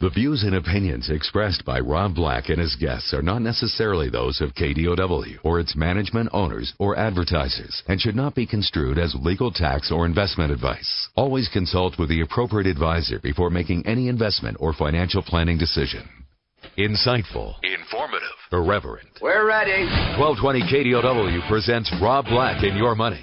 The views and opinions expressed by Rob Black and his guests are not necessarily those of KDOW or its management, owners, or advertisers and should not be construed as legal tax or investment advice. Always consult with the appropriate advisor before making any investment or financial planning decision. Insightful, informative, irreverent. We're ready. 1220 KDOW presents Rob Black and Your Money.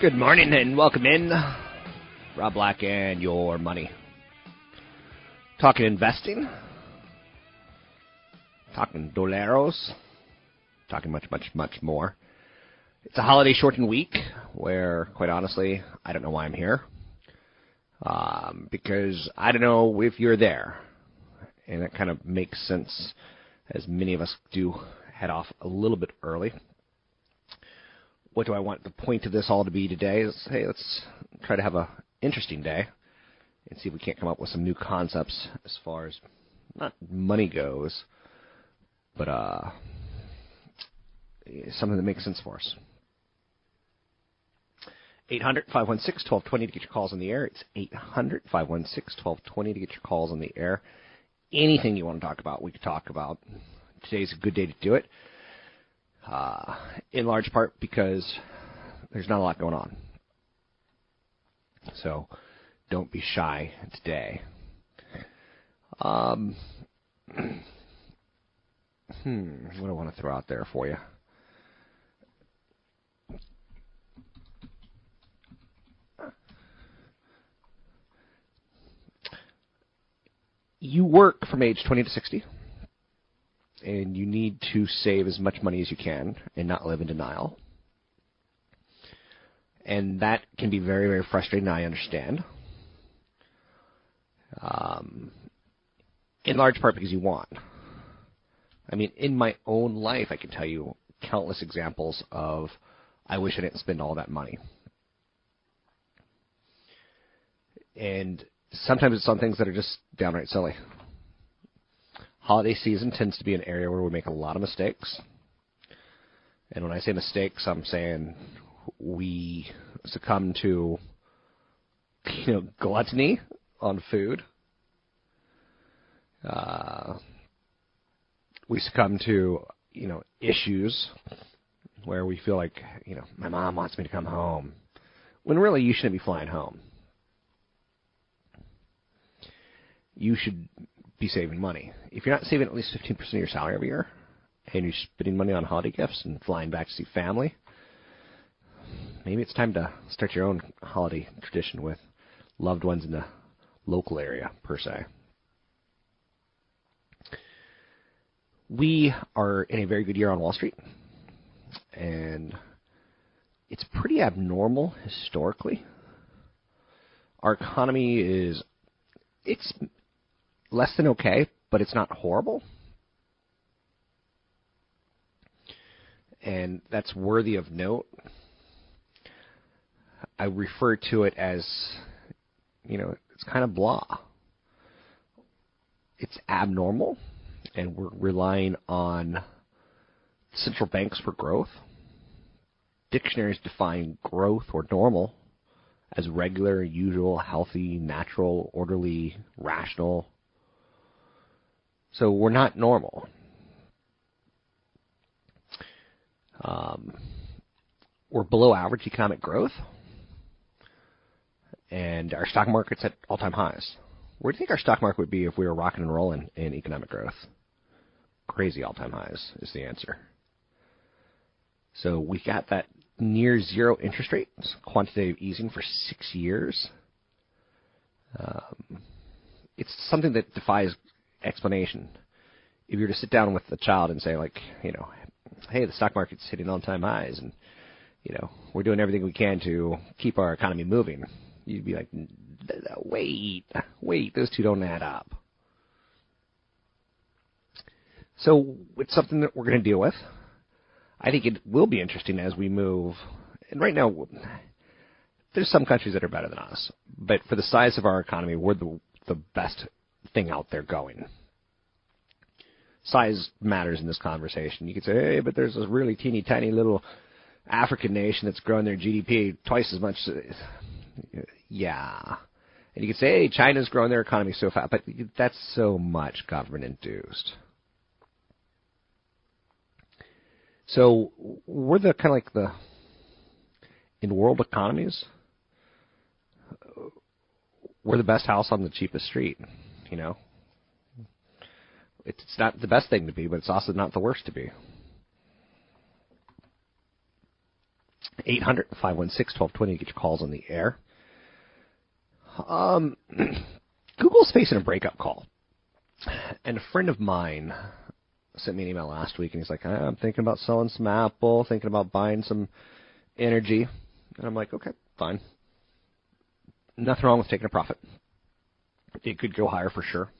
Good morning and welcome in. Rob Black and your money. Talking investing. Talking doleros. Talking much, much, much more. It's a holiday shortened week where, quite honestly, I don't know why I'm here. Um, because I don't know if you're there. And that kind of makes sense as many of us do head off a little bit early what do I want the point of this all to be today? Is hey, let's try to have a interesting day and see if we can't come up with some new concepts as far as not money goes, but uh, something that makes sense for us. 800 516 1220 to get your calls on the air. It's 800 516 1220 to get your calls on the air. Anything you want to talk about, we could talk about. Today's a good day to do it uh, in large part because there's not a lot going on. So don't be shy today. Um, hmm, what do I want to throw out there for you? You work from age 20 to 60 and you need to save as much money as you can and not live in denial. And that can be very, very frustrating. I understand. Um, in large part because you want. I mean, in my own life, I can tell you countless examples of I wish I didn't spend all that money. And sometimes it's on things that are just downright silly holiday season tends to be an area where we make a lot of mistakes. And when I say mistakes, I'm saying we succumb to you know gluttony on food. Uh, we succumb to you know issues where we feel like you know my mom wants me to come home, when really you shouldn't be flying home. You should be saving money. If you're not saving at least 15% of your salary every year, and you're spending money on holiday gifts and flying back to see family, maybe it's time to start your own holiday tradition with loved ones in the local area, per se. We are in a very good year on Wall Street, and it's pretty abnormal historically. Our economy is it's less than okay, but it's not horrible. And that's worthy of note. I refer to it as, you know, it's kind of blah. It's abnormal, and we're relying on central banks for growth. Dictionaries define growth or normal as regular, usual, healthy, natural, orderly, rational, so we're not normal. Um, we're below average economic growth, and our stock market's at all-time highs. Where do you think our stock market would be if we were rocking and rolling in economic growth? Crazy all-time highs is the answer. So we got that near zero interest rates, quantitative easing for six years. Um, it's something that defies explanation. If you were to sit down with the child and say, like, you know, hey, the stock market's hitting all-time highs, and you know, we're doing everything we can to keep our economy moving, you'd be like, wait, wait, those two don't add up. So it's something that we're going to deal with. I think it will be interesting as we move. And right now, there's some countries that are better than us, but for the size of our economy, we're the the best thing out there going. Size matters in this conversation. You could say, hey, but there's this really teeny tiny little African nation that's growing their GDP twice as much. Yeah. And you could say, hey, China's growing their economy so fast, but that's so much government induced. So we're the kind of like the in world economies, we're the best house on the cheapest street. You know, it's not the best thing to be, but it's also not the worst to be. 800 516 1220 get your calls on the air. Um, Google's facing a breakup call. And a friend of mine sent me an email last week, and he's like, I'm thinking about selling some Apple, thinking about buying some energy. And I'm like, okay, fine. Nothing wrong with taking a profit. It could go higher for sure.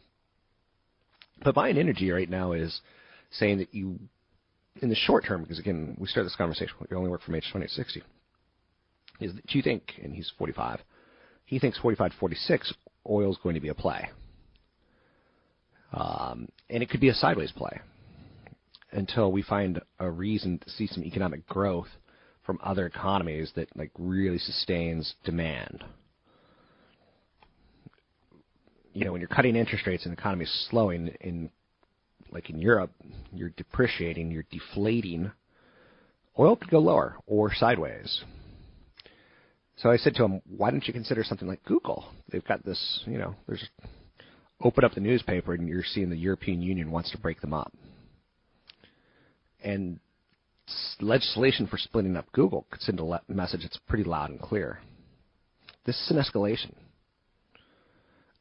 But buying energy right now is saying that you, in the short term, because again, we started this conversation, you only work from age 20 to 60, is that you think, and he's 45, he thinks 45 to 46, oil is going to be a play. Um, and it could be a sideways play until we find a reason to see some economic growth from other economies that like really sustains demand. You know, when you're cutting interest rates and the economy is slowing in like in Europe, you're depreciating, you're deflating. Oil could go lower or sideways. So I said to him, why don't you consider something like Google? They've got this, you know, there's open up the newspaper and you're seeing the European Union wants to break them up and legislation for splitting up Google could send a message that's pretty loud and clear. This is an escalation.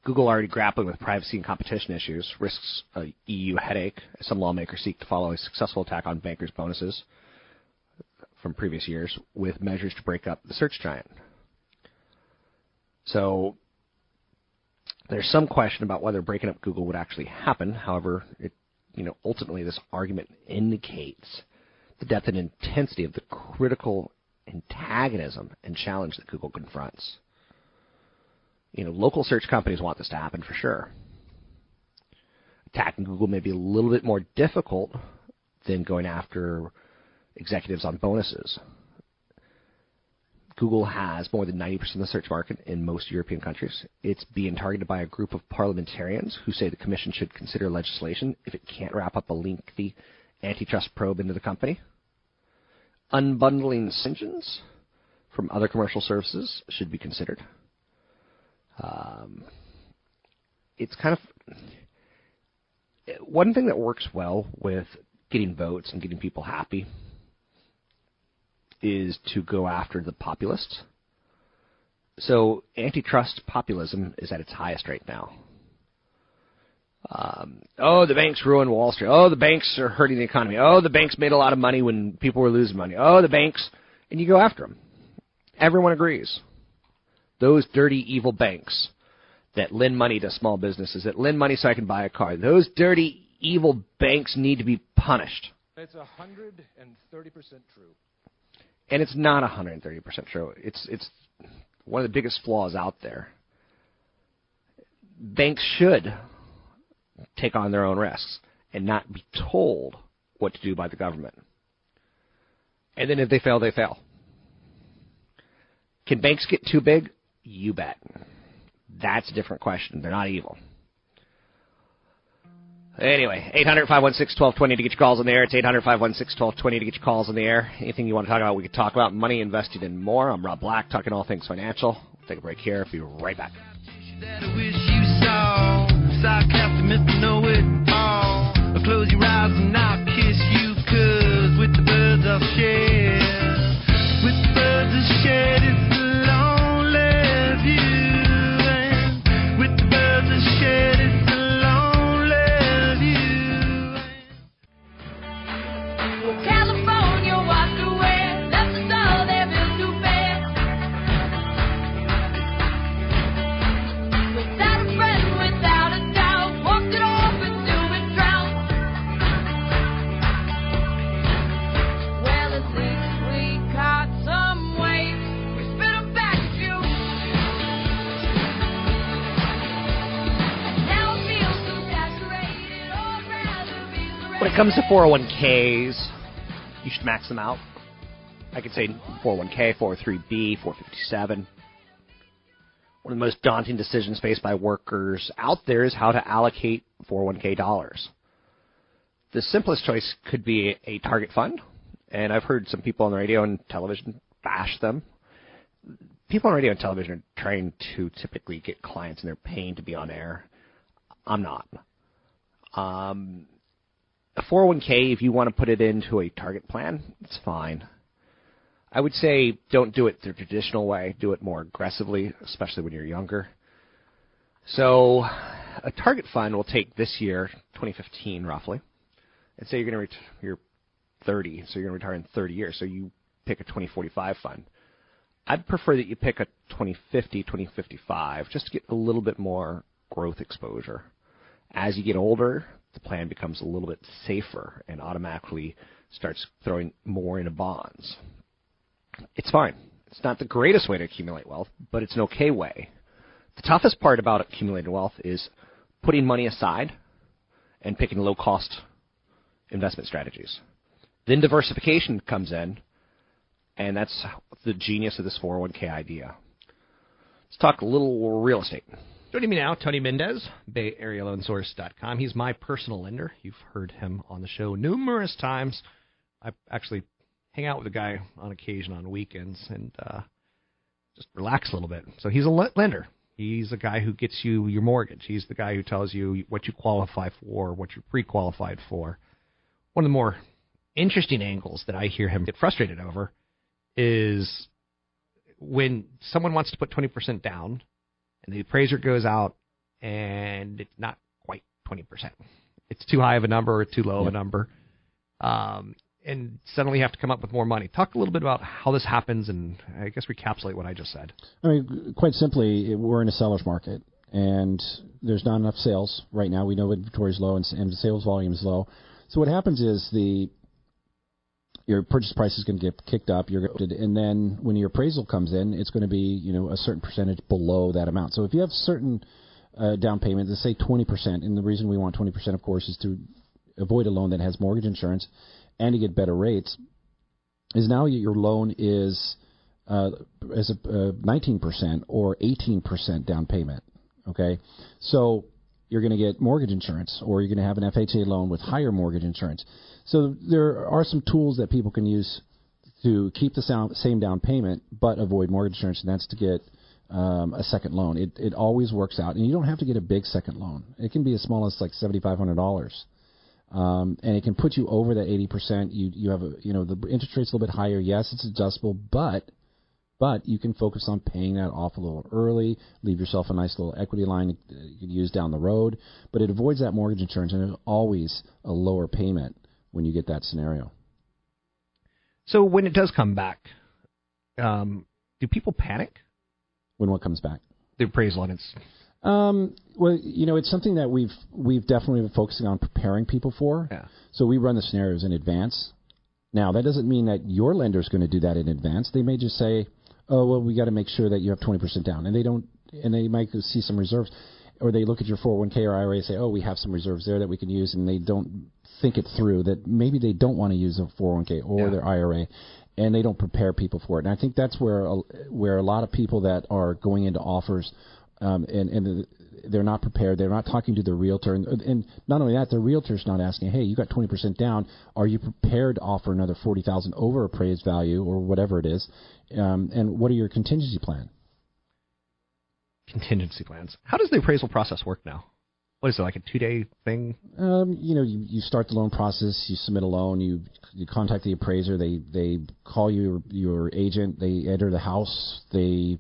Google already grappling with privacy and competition issues, risks a EU headache as some lawmakers seek to follow a successful attack on bankers' bonuses from previous years with measures to break up the search giant. So there's some question about whether breaking up Google would actually happen. However, it you know, ultimately this argument indicates the depth and intensity of the critical antagonism and challenge that Google confronts. You know, local search companies want this to happen for sure. Attacking Google may be a little bit more difficult than going after executives on bonuses. Google has more than 90% of the search market in most European countries. It's being targeted by a group of parliamentarians who say the Commission should consider legislation if it can't wrap up a lengthy antitrust probe into the company. Unbundling engines from other commercial services should be considered. Um, it's kind of one thing that works well with getting votes and getting people happy is to go after the populists. So antitrust populism is at its highest right now. Um, oh, the banks ruined Wall Street. Oh, the banks are hurting the economy. Oh, the banks made a lot of money when people were losing money. Oh, the banks, and you go after them. Everyone agrees. Those dirty, evil banks that lend money to small businesses, that lend money so I can buy a car, those dirty, evil banks need to be punished. It's 130% true and it's not 130% true. It's it's one of the biggest flaws out there. Banks should take on their own risks and not be told what to do by the government. And then if they fail, they fail. Can banks get too big? You bet. That's a different question. They're not evil. Anyway, 800 516 1220 to get your calls on the air. It's 800 516 1220 to get your calls on the air. Anything you want to talk about, we could talk about. Money invested in more. I'm Rob Black, talking all things financial. We'll take a break here. Be right back. I wish you saw. Comes to 401ks, you should max them out. I could say 401k, 403b, 457. One of the most daunting decisions faced by workers out there is how to allocate 401k dollars. The simplest choice could be a target fund, and I've heard some people on the radio and television bash them. People on radio and television are trying to typically get clients, and they're paying to be on air. I'm not. Um, a 401k, if you want to put it into a target plan, it's fine. I would say don't do it the traditional way. Do it more aggressively, especially when you're younger. So, a target fund will take this year, 2015 roughly, and say you're going to ret- you're 30, so you're going to retire in 30 years. So you pick a 2045 fund. I'd prefer that you pick a 2050, 2055, just to get a little bit more growth exposure. As you get older, the plan becomes a little bit safer and automatically starts throwing more into bonds. It's fine. It's not the greatest way to accumulate wealth, but it's an okay way. The toughest part about accumulating wealth is putting money aside and picking low cost investment strategies. Then diversification comes in, and that's the genius of this 401k idea. Let's talk a little real estate. Joining me now, Tony Mendez, Bay Area BayAreaLoanSource.com. He's my personal lender. You've heard him on the show numerous times. I actually hang out with the guy on occasion on weekends and uh, just relax a little bit. So he's a lender. He's a guy who gets you your mortgage. He's the guy who tells you what you qualify for, what you're pre-qualified for. One of the more interesting angles that I hear him get frustrated over is when someone wants to put 20% down and the appraiser goes out and it's not quite 20%. It's too high of a number or too low of a number. Um, and suddenly you have to come up with more money. Talk a little bit about how this happens and I guess recapitulate what I just said. I mean, quite simply, we're in a seller's market, and there's not enough sales right now. We know inventory is low and, and the sales volume is low. So what happens is the your purchase price is going to get kicked up. You're and then when your appraisal comes in, it's going to be you know a certain percentage below that amount. So if you have certain uh, down payment, let's say 20%, and the reason we want 20%, of course, is to avoid a loan that has mortgage insurance and to get better rates. Is now your loan is uh, as a uh, 19% or 18% down payment. Okay, so you're going to get mortgage insurance, or you're going to have an FHA loan with higher mortgage insurance. So there are some tools that people can use to keep the same down payment but avoid mortgage insurance, and that's to get um, a second loan. It it always works out, and you don't have to get a big second loan. It can be as small as like seventy five hundred dollars. Um, and it can put you over that 80%. You you have a you know the interest rate's a little bit higher. Yes, it's adjustable, but but you can focus on paying that off a little early. Leave yourself a nice little equity line you can use down the road. But it avoids that mortgage insurance, and there's always a lower payment when you get that scenario. So when it does come back, um, do people panic? When what comes back? The appraisal and it's Um, well, you know, it's something that we've we've definitely been focusing on preparing people for. Yeah. So we run the scenarios in advance. Now, that doesn't mean that your lender is going to do that in advance. They may just say, "Oh, well, we got to make sure that you have 20% down," and they don't, and they might see some reserves, or they look at your 401k or IRA and say, "Oh, we have some reserves there that we can use," and they don't think it through that maybe they don't want to use a 401k or Yeah. their IRA, and they don't prepare people for it. And I think that's where a, where a lot of people that are going into offers um, and and they're not prepared. They're not talking to the realtor, and, and not only that, the realtor's not asking, "Hey, you got 20% down. Are you prepared to offer another 40,000 over appraised value or whatever it is? Um, and what are your contingency plan?" Contingency plans. How does the appraisal process work now? What is it like a two day thing? Um, you know, you, you start the loan process, you submit a loan, you you contact the appraiser, they they call you your agent, they enter the house, they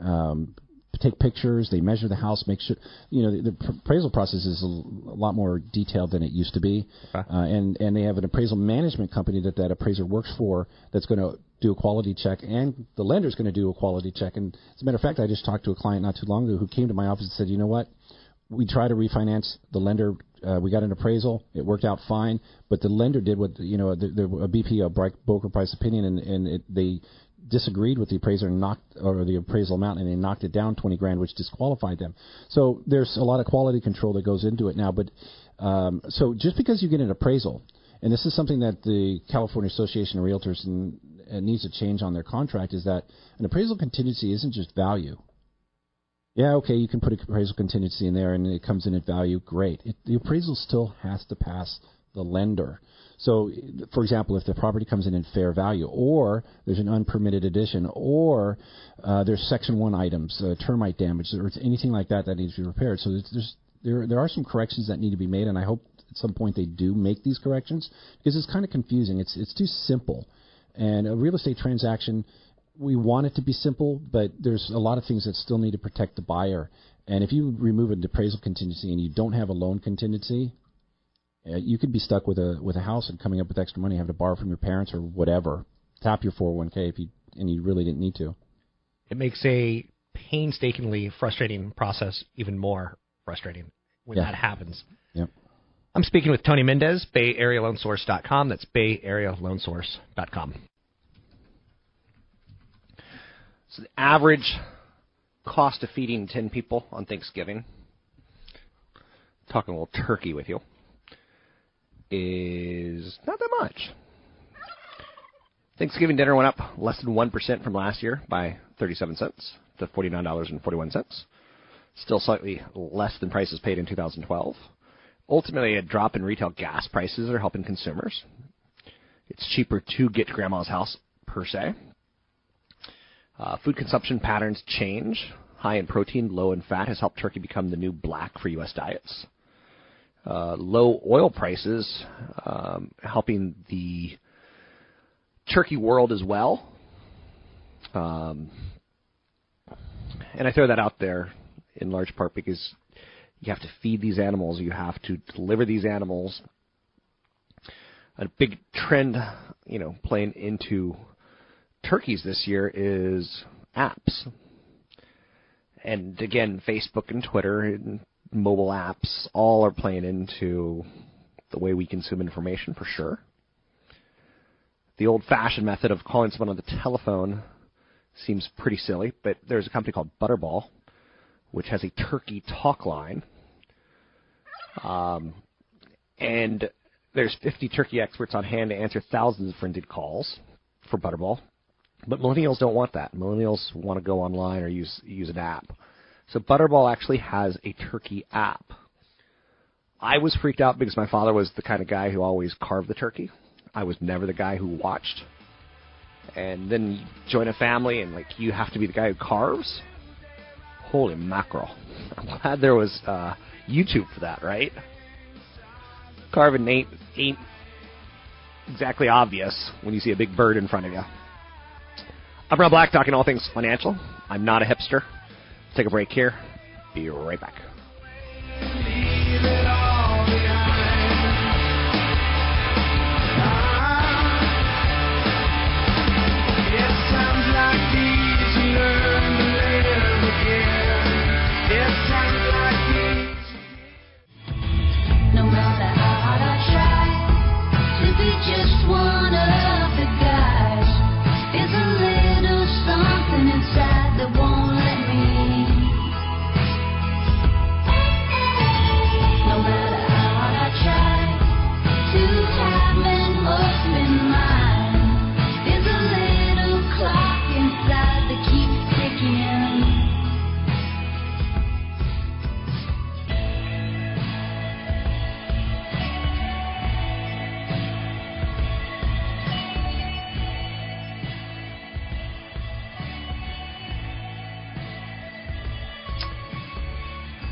um, take pictures, they measure the house, make sure you know the, the appraisal process is a, a lot more detailed than it used to be, Okay. uh, and and they have an appraisal management company that that appraiser works for that's going to do a quality check, and the lender's going to do a quality check. And as a matter of fact, I just talked to a client not too long ago who came to my office and said, you know what, we tried to refinance the lender. Uh, we got an appraisal. It worked out fine, but the lender did what you know the, the, a BP, a broker price opinion, and, and it, they disagreed with the appraiser and knocked or the appraisal amount, and they knocked it down twenty grand, which disqualified them. So there's a lot of quality control that goes into it now. But um, so just because you get an appraisal, and this is something that the California Association of Realtors and, and needs to change on their contract, is that an appraisal contingency isn't just value. Yeah, okay, you can put a appraisal contingency in there and it comes in at value. Great. It, the appraisal still has to pass the lender. So, for example, if the property comes in at fair value, or there's an unpermitted addition, or uh, there's Section One items, uh, termite damage, or anything like that that needs to be repaired. So there there are some corrections that need to be made, and I hope at some point they do make these corrections because it's kind of confusing. It's it's too simple, and a real estate transaction we want it to be simple, but there's a lot of things that still need to protect the buyer. And if you remove an appraisal contingency and you don't have a loan contingency, uh, you could be stuck with a with a house and coming up with extra money, having to borrow from your parents or whatever, tap your 401k if you and you really didn't need to. It makes a painstakingly frustrating process even more frustrating when Yeah. that happens. Yep. I'm speaking with Tony Mendez, BayAreaLoanSource.com. That's BayAreaLoanSource.com. So the average cost of feeding 10 people on Thanksgiving, talking a little turkey with you, is not that much. Thanksgiving dinner went up less than 1% from last year by 37 cents to $49.41. Still slightly less than prices paid in 2012. Ultimately, a drop in retail gas prices are helping consumers. It's cheaper to get to grandma's house per se. Uh, food consumption patterns change. High in protein, low in fat has helped turkey become the new black for U.S. diets. Uh, low oil prices um, helping the turkey world as well. Um, and I throw that out there in large part because you have to feed these animals, you have to deliver these animals. A big trend, you know, playing into turkeys this year is apps. And again, Facebook and Twitter and mobile apps all are playing into the way we consume information for sure. The old fashioned method of calling someone on the telephone seems pretty silly, but there's a company called Butterball, which has a turkey talk line. Um, and there's 50 turkey experts on hand to answer thousands of frenzied calls for Butterball. But millennials don't want that. Millennials want to go online or use use an app. So Butterball actually has a turkey app. I was freaked out because my father was the kind of guy who always carved the turkey. I was never the guy who watched. And then you join a family and like you have to be the guy who carves. Holy mackerel! I'm glad there was uh, YouTube for that, right? Carving ain't ain't exactly obvious when you see a big bird in front of you. I'm Rob Black, talking all things financial. I'm not a hipster. Take a break here. Be right back.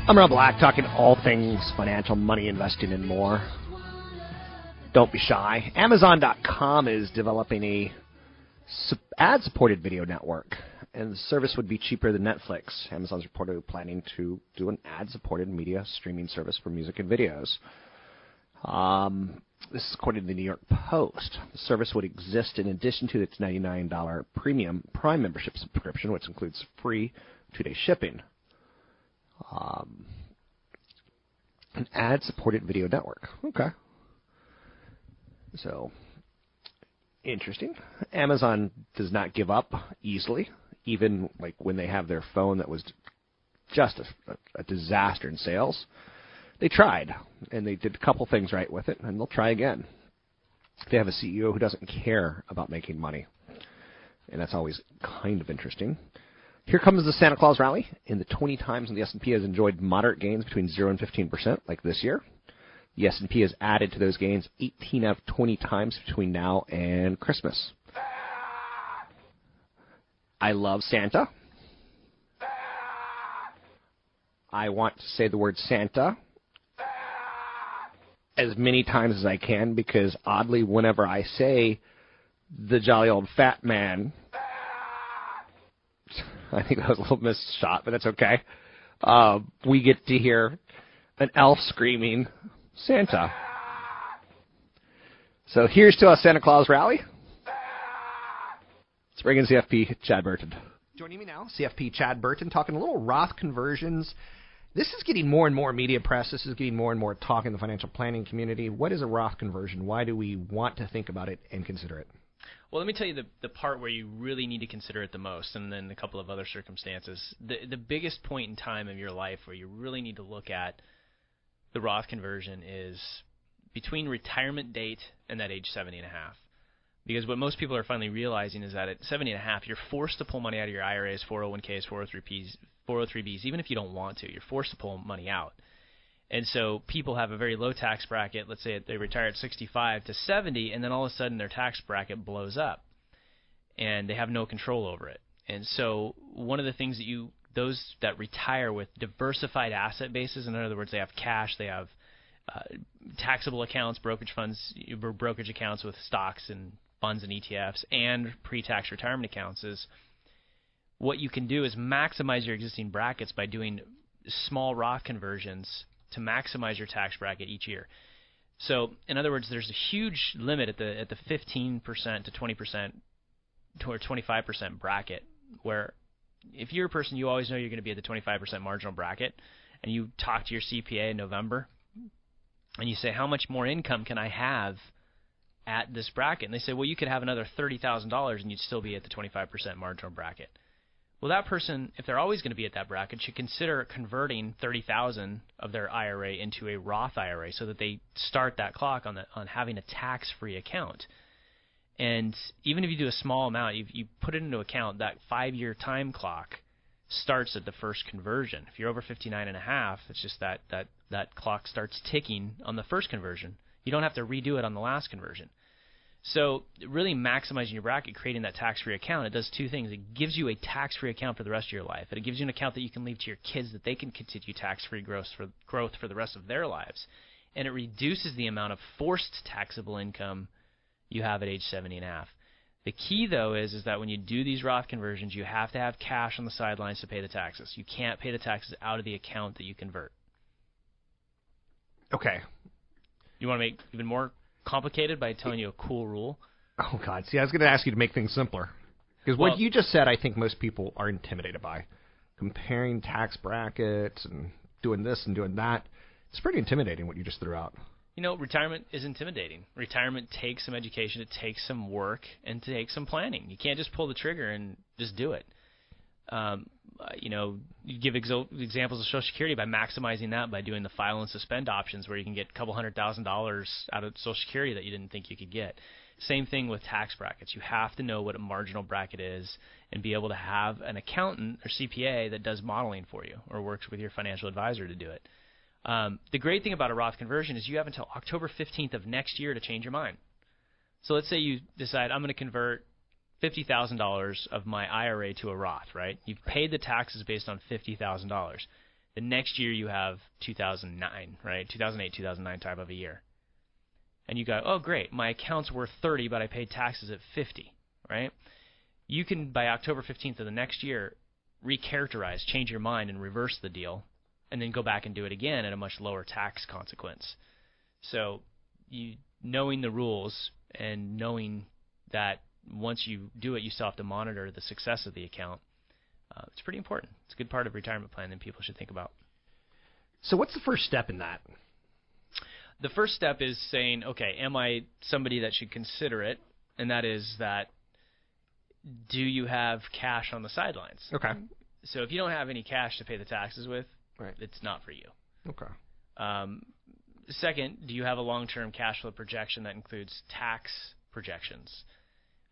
I'm Rob Black, talking all things financial, money, investing, and more. Don't be shy. Amazon.com is developing a ad-supported video network, and the service would be cheaper than Netflix. Amazon's reportedly planning to do an ad-supported media streaming service for music and videos. Um, this is according to the New York Post. The service would exist in addition to its $99 premium Prime membership subscription, which includes free two-day shipping. Um, an ad-supported video network. Okay. So, interesting. Amazon does not give up easily, even like when they have their phone that was just a, a disaster in sales. They tried, and they did a couple things right with it, and they'll try again. They have a CEO who doesn't care about making money, and that's always kind of interesting. Here comes the Santa Claus rally. In the 20 times when the S&P has enjoyed moderate gains between 0 and 15%, like this year, the S&P has added to those gains 18 out of 20 times between now and Christmas. I love Santa. I want to say the word Santa as many times as I can because oddly, whenever I say the jolly old fat man, I think that was a little missed shot, but that's okay. Uh, we get to hear an elf screaming Santa. So here's to a Santa Claus rally. Let's bring in CFP Chad Burton. Joining me now, CFP Chad Burton, talking a little Roth conversions. This is getting more and more media press. This is getting more and more talk in the financial planning community. What is a Roth conversion? Why do we want to think about it and consider it? Well, let me tell you the the part where you really need to consider it the most, and then a couple of other circumstances. The the biggest point in time of your life where you really need to look at the Roth conversion is between retirement date and that age 70 and a half. Because what most people are finally realizing is that at 70 and a half, you're forced to pull money out of your IRAs, 401ks, 403ps, 403bs, even if you don't want to. You're forced to pull money out. And so people have a very low tax bracket. Let's say they retire at 65 to 70, and then all of a sudden their tax bracket blows up, and they have no control over it. And so one of the things that you those that retire with diversified asset bases, in other words, they have cash, they have uh, taxable accounts, brokerage funds, brokerage accounts with stocks and funds and ETFs, and pre-tax retirement accounts. Is what you can do is maximize your existing brackets by doing small Roth conversions to maximize your tax bracket each year. So, in other words, there's a huge limit at the at the 15% to 20% or 25% bracket where if you're a person you always know you're going to be at the 25% marginal bracket and you talk to your CPA in November and you say how much more income can I have at this bracket and they say well you could have another $30,000 and you'd still be at the 25% marginal bracket. Well, that person, if they're always going to be at that bracket, should consider converting 30,000 of their IRA into a Roth IRA so that they start that clock on the, on having a tax-free account. And even if you do a small amount, you, you put it into account, that five-year time clock starts at the first conversion. If you're over 59 and a half, it's just that, that, that clock starts ticking on the first conversion. You don't have to redo it on the last conversion. So really maximizing your bracket, creating that tax-free account, it does two things. It gives you a tax-free account for the rest of your life, and it gives you an account that you can leave to your kids that they can continue tax-free growth for growth for the rest of their lives, and it reduces the amount of forced taxable income you have at age 70 and a half. The key though is is that when you do these Roth conversions, you have to have cash on the sidelines to pay the taxes. You can't pay the taxes out of the account that you convert. Okay. You want to make even more complicated by telling you a cool rule. Oh God! See, I was going to ask you to make things simpler because what Well- you just said, I think most people are intimidated by comparing tax brackets and doing this and doing that. It's pretty intimidating what you just threw out. You know, retirement is intimidating. Retirement takes some education, it takes some work, and it takes some planning. You can't just pull the trigger and just do it. Um, you know, you give exo- examples of Social Security by maximizing that by doing the file and suspend options, where you can get a couple hundred thousand dollars out of Social Security that you didn't think you could get. Same thing with tax brackets. You have to know what a marginal bracket is and be able to have an accountant or CPA that does modeling for you or works with your financial advisor to do it. Um, the great thing about a Roth conversion is you have until October 15th of next year to change your mind. So let's say you decide I'm going to convert fifty thousand dollars of my IRA to a Roth, right? You've paid the taxes based on fifty thousand dollars. The next year you have 2009, right? 2008, 2009 type of a year. And you go, oh great, my account's worth 30, but I paid taxes at 50, right? You can by October 15th of the next year recharacterize, change your mind, and reverse the deal, and then go back and do it again at a much lower tax consequence. So, you knowing the rules and knowing that once you do it, you still have to monitor the success of the account. Uh, it's pretty important. It's a good part of retirement plan that people should think about. So, what's the first step in that? The first step is saying, okay, am I somebody that should consider it? And that is that do you have cash on the sidelines? Okay. So if you don't have any cash to pay the taxes with, right. it's not for you. Okay. Um, second, do you have a long-term cash flow projection that includes tax projections?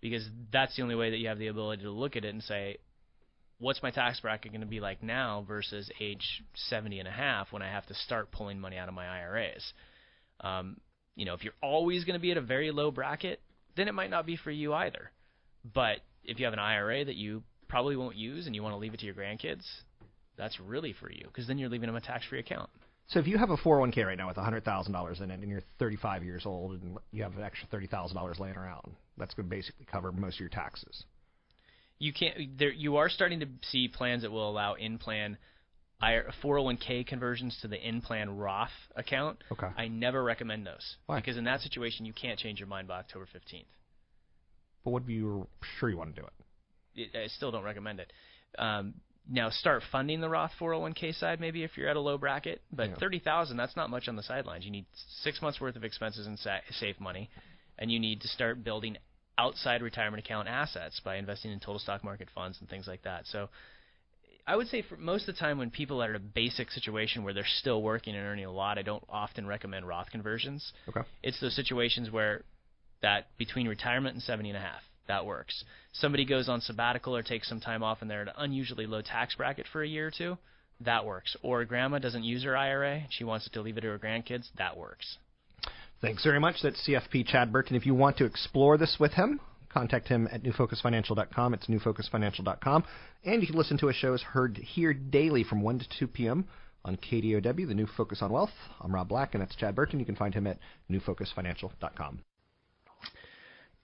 Because that's the only way that you have the ability to look at it and say, what's my tax bracket going to be like now versus age 70 and a half when I have to start pulling money out of my IRAs? Um, you know, if you're always going to be at a very low bracket, then it might not be for you either. But if you have an IRA that you probably won't use and you want to leave it to your grandkids, that's really for you because then you're leaving them a tax-free account. So if you have a 401k right now with $100,000 in it and you're 35 years old and you have an extra $30,000 laying around, that's going to basically cover most of your taxes. You can't. There, you are starting to see plans that will allow in-plan 401k conversions to the in-plan Roth account. Okay. I never recommend those Why? because in that situation you can't change your mind by October 15th. But what if you're sure you want to do it? it I still don't recommend it. Um, now start funding the Roth 401k side maybe if you're at a low bracket, but Yeah. 30,000 that's not much on the sidelines. You need 6 months worth of expenses and sa- save money and you need to start building outside retirement account assets by investing in total stock market funds and things like that. So I would say for most of the time when people are in a basic situation where they're still working and earning a lot, I don't often recommend Roth conversions. Okay. It's those situations where that between retirement and 70 and a half, that works. Somebody goes on sabbatical or takes some time off and they're at an unusually low tax bracket for a year or two, that works. Or grandma doesn't use her IRA, she wants to leave it to her grandkids, that works. Thanks very much. That's CFP Chad Burton. If you want to explore this with him, contact him at newfocusfinancial.com. It's newfocusfinancial.com. And you can listen to his shows heard here daily from 1 to 2 p.m. on KDOW, the New Focus on Wealth. I'm Rob Black, and that's Chad Burton. You can find him at newfocusfinancial.com.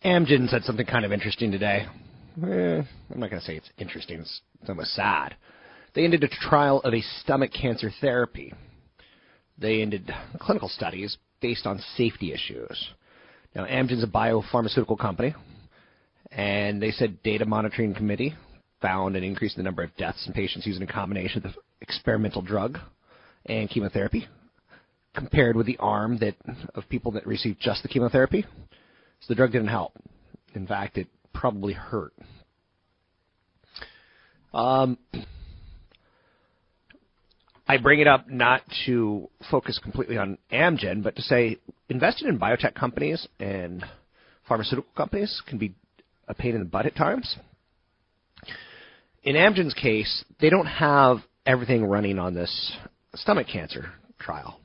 Amgen said something kind of interesting today. Eh, I'm not going to say it's interesting. It's, almost sad. They ended a trial of a stomach cancer therapy. They ended clinical studies based on safety issues. Now, Amgen's a biopharmaceutical company, and they said data monitoring committee found an increase in the number of deaths in patients using a combination of the experimental drug and chemotherapy compared with the arm that of people that received just the chemotherapy. So the drug didn't help. In fact, it probably hurt. Um, I bring it up not to focus completely on Amgen, but to say investing in biotech companies and pharmaceutical companies can be a pain in the butt at times. In Amgen's case, they don't have everything running on this stomach cancer trial.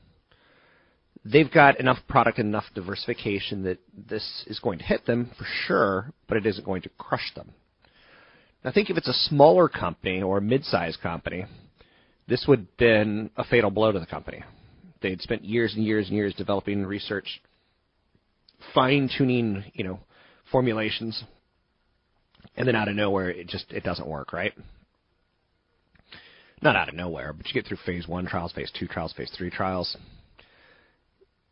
They've got enough product and enough diversification that this is going to hit them for sure, but it isn't going to crush them. Now, think if it's a smaller company or a mid-sized company, this would have been a fatal blow to the company. They had spent years and years and years developing research, fine-tuning, you know, formulations, and then out of nowhere, it just it doesn't work, right? Not out of nowhere, but you get through phase one trials, phase two trials, phase three trials.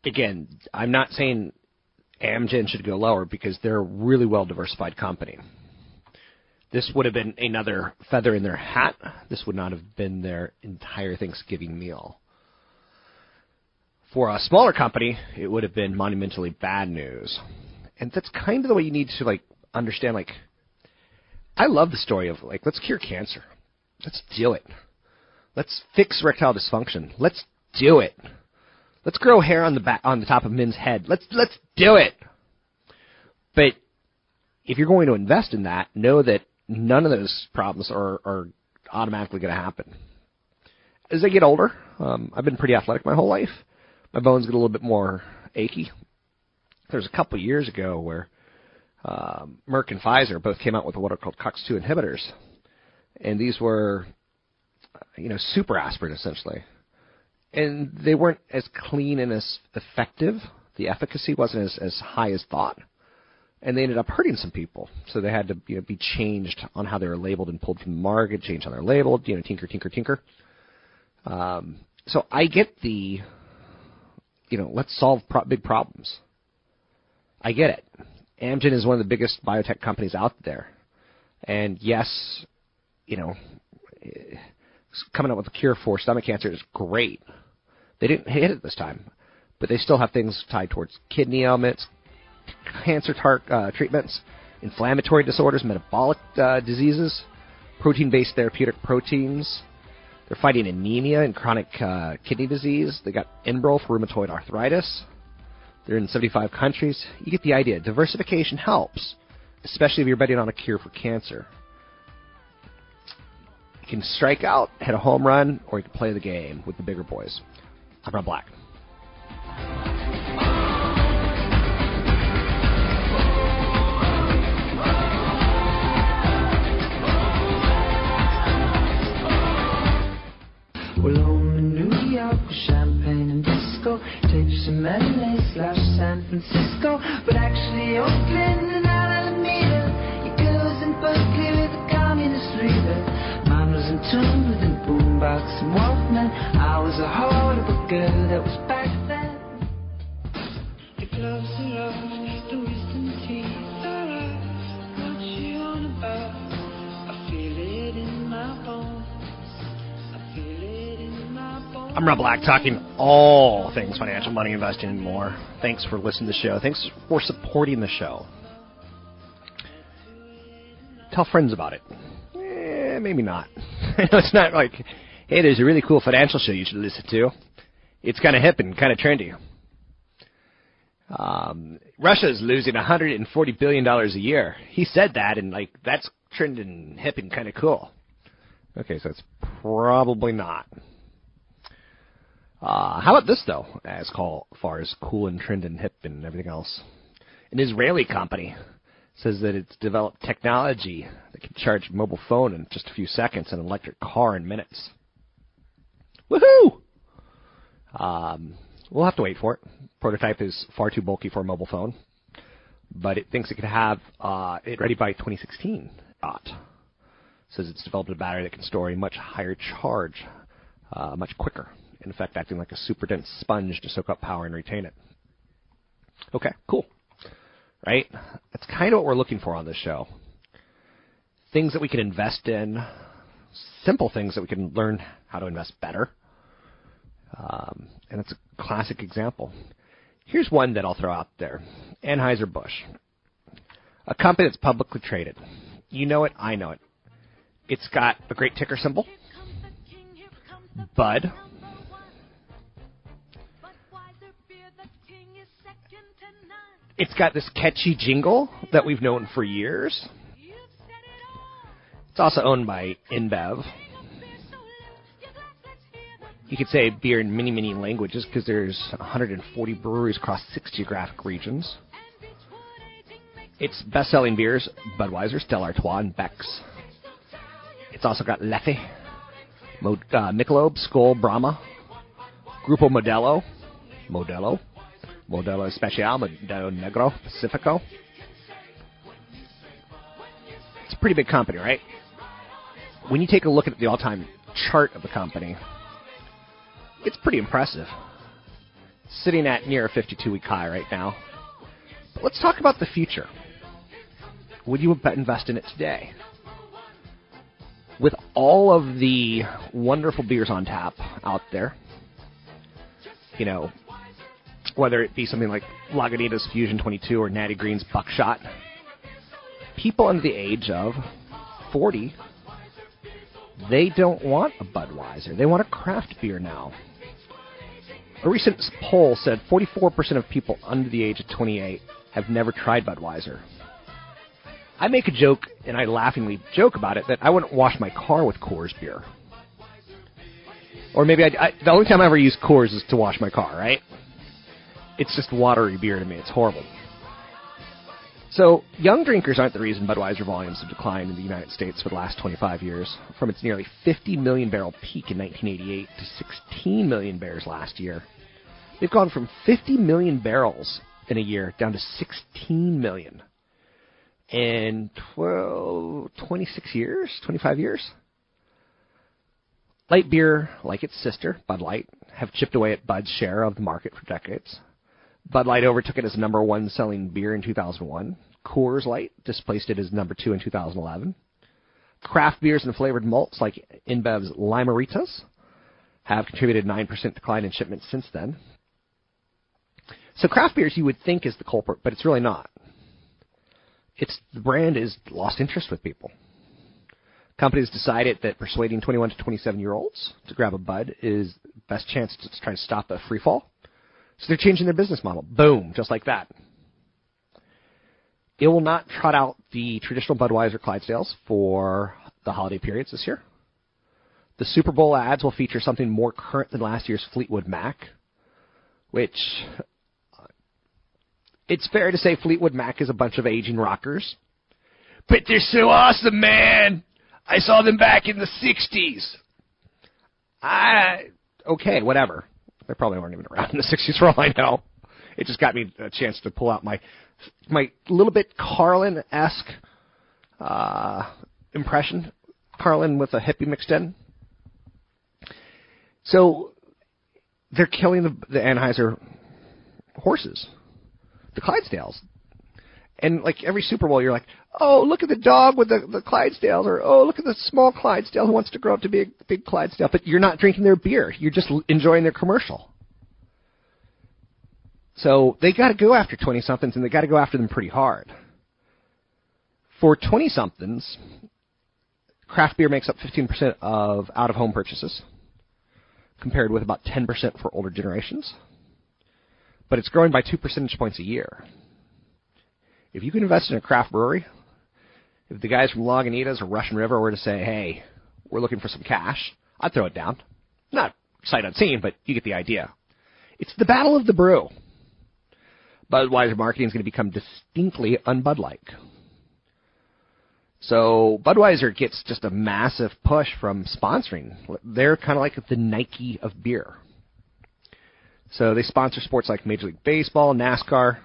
Again, I'm not saying Amgen should go lower because they're a really well diversified company. This would have been another feather in their hat. This would not have been their entire Thanksgiving meal. For a smaller company, it would have been monumentally bad news. And that's kind of the way you need to like understand like I love the story of like let's cure cancer. Let's do it. Let's fix erectile dysfunction. Let's do it. Let's grow hair on the back on the top of men's head. Let's let's do it. But if you're going to invest in that, know that none of those problems are, are automatically going to happen. As I get older, um, I've been pretty athletic my whole life. My bones get a little bit more achy. There's a couple years ago where um, Merck and Pfizer both came out with what are called COX-2 inhibitors, and these were you know, super aspirin essentially, and they weren't as clean and as effective. The efficacy wasn't as as high as thought, and they ended up hurting some people. So they had to you know, be changed on how they were labeled and pulled from the market, changed how they're labeled. You know, tinker, tinker, tinker. Um, so I get the, you know, let's solve pro- big problems. I get it. Amgen is one of the biggest biotech companies out there. And yes, you know, eh, coming up with a cure for stomach cancer is great. They didn't hit it this time, but they still have things tied towards kidney ailments, cancer tar- uh, treatments, inflammatory disorders, metabolic uh, diseases, protein-based therapeutic proteins. They're fighting anemia and chronic uh, kidney disease. They got Enbrel for rheumatoid arthritis. They're in 75 countries. You get the idea. Diversification helps, especially if you're betting on a cure for cancer. You can strike out, hit a home run, or you can play the game with the bigger boys. I'm Rob Black. Well, home in New York with champagne and disco. Tapes from LA slash San Francisco. But actually, Oakland and Alameda. Your girl's in Berkeley with a communist leader. Mine was in tune with boombox and Walkman. I was a horrible girl that was back then. Your gloves are off, the wisdom teeth are out. What you on about? I feel it in my bones. I feel it in my bones. I'm Rob Black, talking all things financial, money, investing, and more. Thanks for listening to the show. Thanks for supporting the show. Tell friends about it. Eh, maybe not. It's not like, hey, there's a really cool financial show you should listen to. It's kind of hip and kind of trendy. Um, Russia's losing 140 billion dollars a year. He said that, and like that's trending hip and kind of cool. Okay, so it's probably not. Uh, how about this though? As far as cool and trend and hip and everything else, an Israeli company says that it's developed technology that can charge a mobile phone in just a few seconds and an electric car in minutes. Woohoo! Um, we'll have to wait for it. Prototype is far too bulky for a mobile phone, but it thinks it could have uh, it ready by 2016. Dot says it's developed a battery that can store a much higher charge uh, much quicker. In effect, acting like a super dense sponge to soak up power and retain it. Okay, cool. Right? That's kind of what we're looking for on this show. Things that we can invest in, simple things that we can learn how to invest better. Um, and it's a classic example. Here's one that I'll throw out there Anheuser-Busch, a company that's publicly traded. You know it, I know it. It's got a great ticker symbol, Bud. It's got this catchy jingle that we've known for years. It's also owned by InBev. You could say beer in many, many languages because there's 140 breweries across six geographic regions. Its best-selling beers: Budweiser, Stella Artois, and Beck's. It's also got Leffe, Mo- uh, Michelob, Skol, Brahma, Grupo Modelo, Modelo, Modelo Especial, Modelo Negro, Pacifico. It's a pretty big company, right? When you take a look at the all-time chart of the company, it's pretty impressive. Sitting at near a 52-week high right now. But let's talk about the future. Would you invest in it today? With all of the wonderful beers on tap out there, you know, whether it be something like Lagunitas Fusion 22 or Natty Greene's Buckshot, people under the age of 40, they don't want a Budweiser. They want a craft beer now. A recent poll said 44% of people under the age of 28 have never tried Budweiser. I make a joke, and I laughingly joke about it, that I wouldn't wash my car with Coors beer. Or maybe I, I, the only time I ever use Coors is to wash my car, right? It's just watery beer to me. It's horrible. So, young drinkers aren't the reason Budweiser volumes have declined in the United States for the last 25 years, from its nearly 50 million barrel peak in 1988 to 16 million barrels last year. They've gone from 50 million barrels in a year down to 16 million in 12, 26 years, 25 years. Light beer, like its sister, Bud Light, have chipped away at Bud's share of the market for decades. Bud Light overtook it as number one selling beer in 2001. Coors Light displaced it as number two in 2011. Craft beers and flavored malts like InBev's Lime-A-Ritas have contributed 9% decline in shipments since then. So craft beers you would think is the culprit, but it's really not. It's the brand is lost interest with people. Companies decided that persuading 21 to 27 year olds to grab a bud is best chance to try to stop a free fall. So they're changing their business model. Boom, just like that. It will not trot out the traditional Budweiser Clydesdales for the holiday periods this year. The Super Bowl ads will feature something more current than last year's Fleetwood Mac, which it's fair to say Fleetwood Mac is a bunch of aging rockers. But they're so awesome, man! I saw them back in the 60s. I, okay, whatever. They probably weren't even around in the 60s for all I know. It just got me a chance to pull out my, my little bit Carlin-esque, uh, impression. Carlin with a hippie mixed in. So, they're killing the, the Anheuser horses the Clydesdales. And like every Super Bowl, you're like, oh, look at the dog with the, the Clydesdales, or oh, look at the small Clydesdale who wants to grow up to be a big Clydesdale. But you're not drinking their beer. You're just enjoying their commercial. So they got to go after 20 somethings, and they got to go after them pretty hard. For 20 somethings, craft beer makes up 15% of out of home purchases, compared with about 10% for older generations but it's growing by two percentage points a year. If you can invest in a craft brewery, if the guys from Lagunitas or Russian River were to say, hey, we're looking for some cash, I'd throw it down. Not sight unseen, but you get the idea. It's the battle of the brew. Budweiser marketing is going to become distinctly unbud like. So Budweiser gets just a massive push from sponsoring. They're kind of like the Nike of beer. So they sponsor sports like Major League Baseball, NASCAR.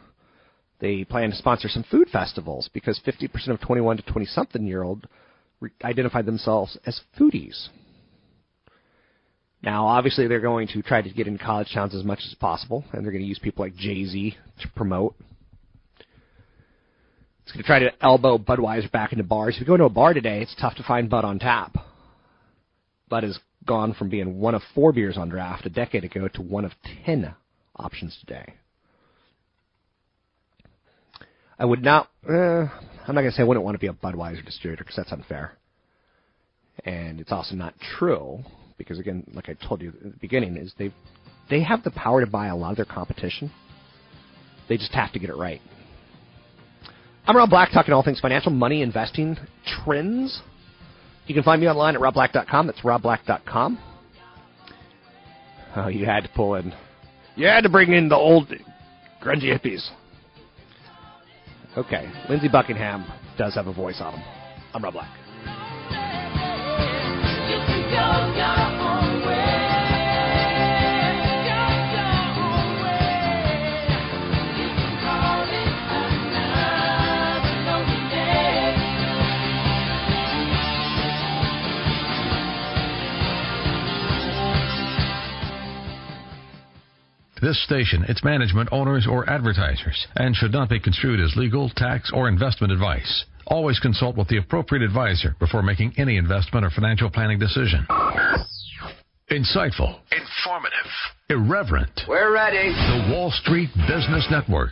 They plan to sponsor some food festivals because 50% of 21 to 20 something year old identify themselves as foodies. Now, obviously, they're going to try to get in college towns as much as possible, and they're going to use people like Jay Z to promote. It's going to try to elbow Budweiser back into bars. If you go into a bar today, it's tough to find Bud on tap. Bud is gone from being one of four beers on draft a decade ago to one of ten options today. I would not. Uh, I'm not going to say I wouldn't want to be a Budweiser distributor because that's unfair, and it's also not true because again, like I told you at the beginning, is they they have the power to buy a lot of their competition. They just have to get it right. I'm Rob Black, talking all things financial, money, investing, trends. You can find me online at robblack.com. That's robblack.com. Oh, you had to pull in. You had to bring in the old grungy hippies. Okay, Lindsey Buckingham does have a voice on him. I'm Rob Black. This station, its management, owners, or advertisers, and should not be construed as legal, tax, or investment advice. Always consult with the appropriate advisor before making any investment or financial planning decision. Insightful, informative, irreverent. We're ready. The Wall Street Business Network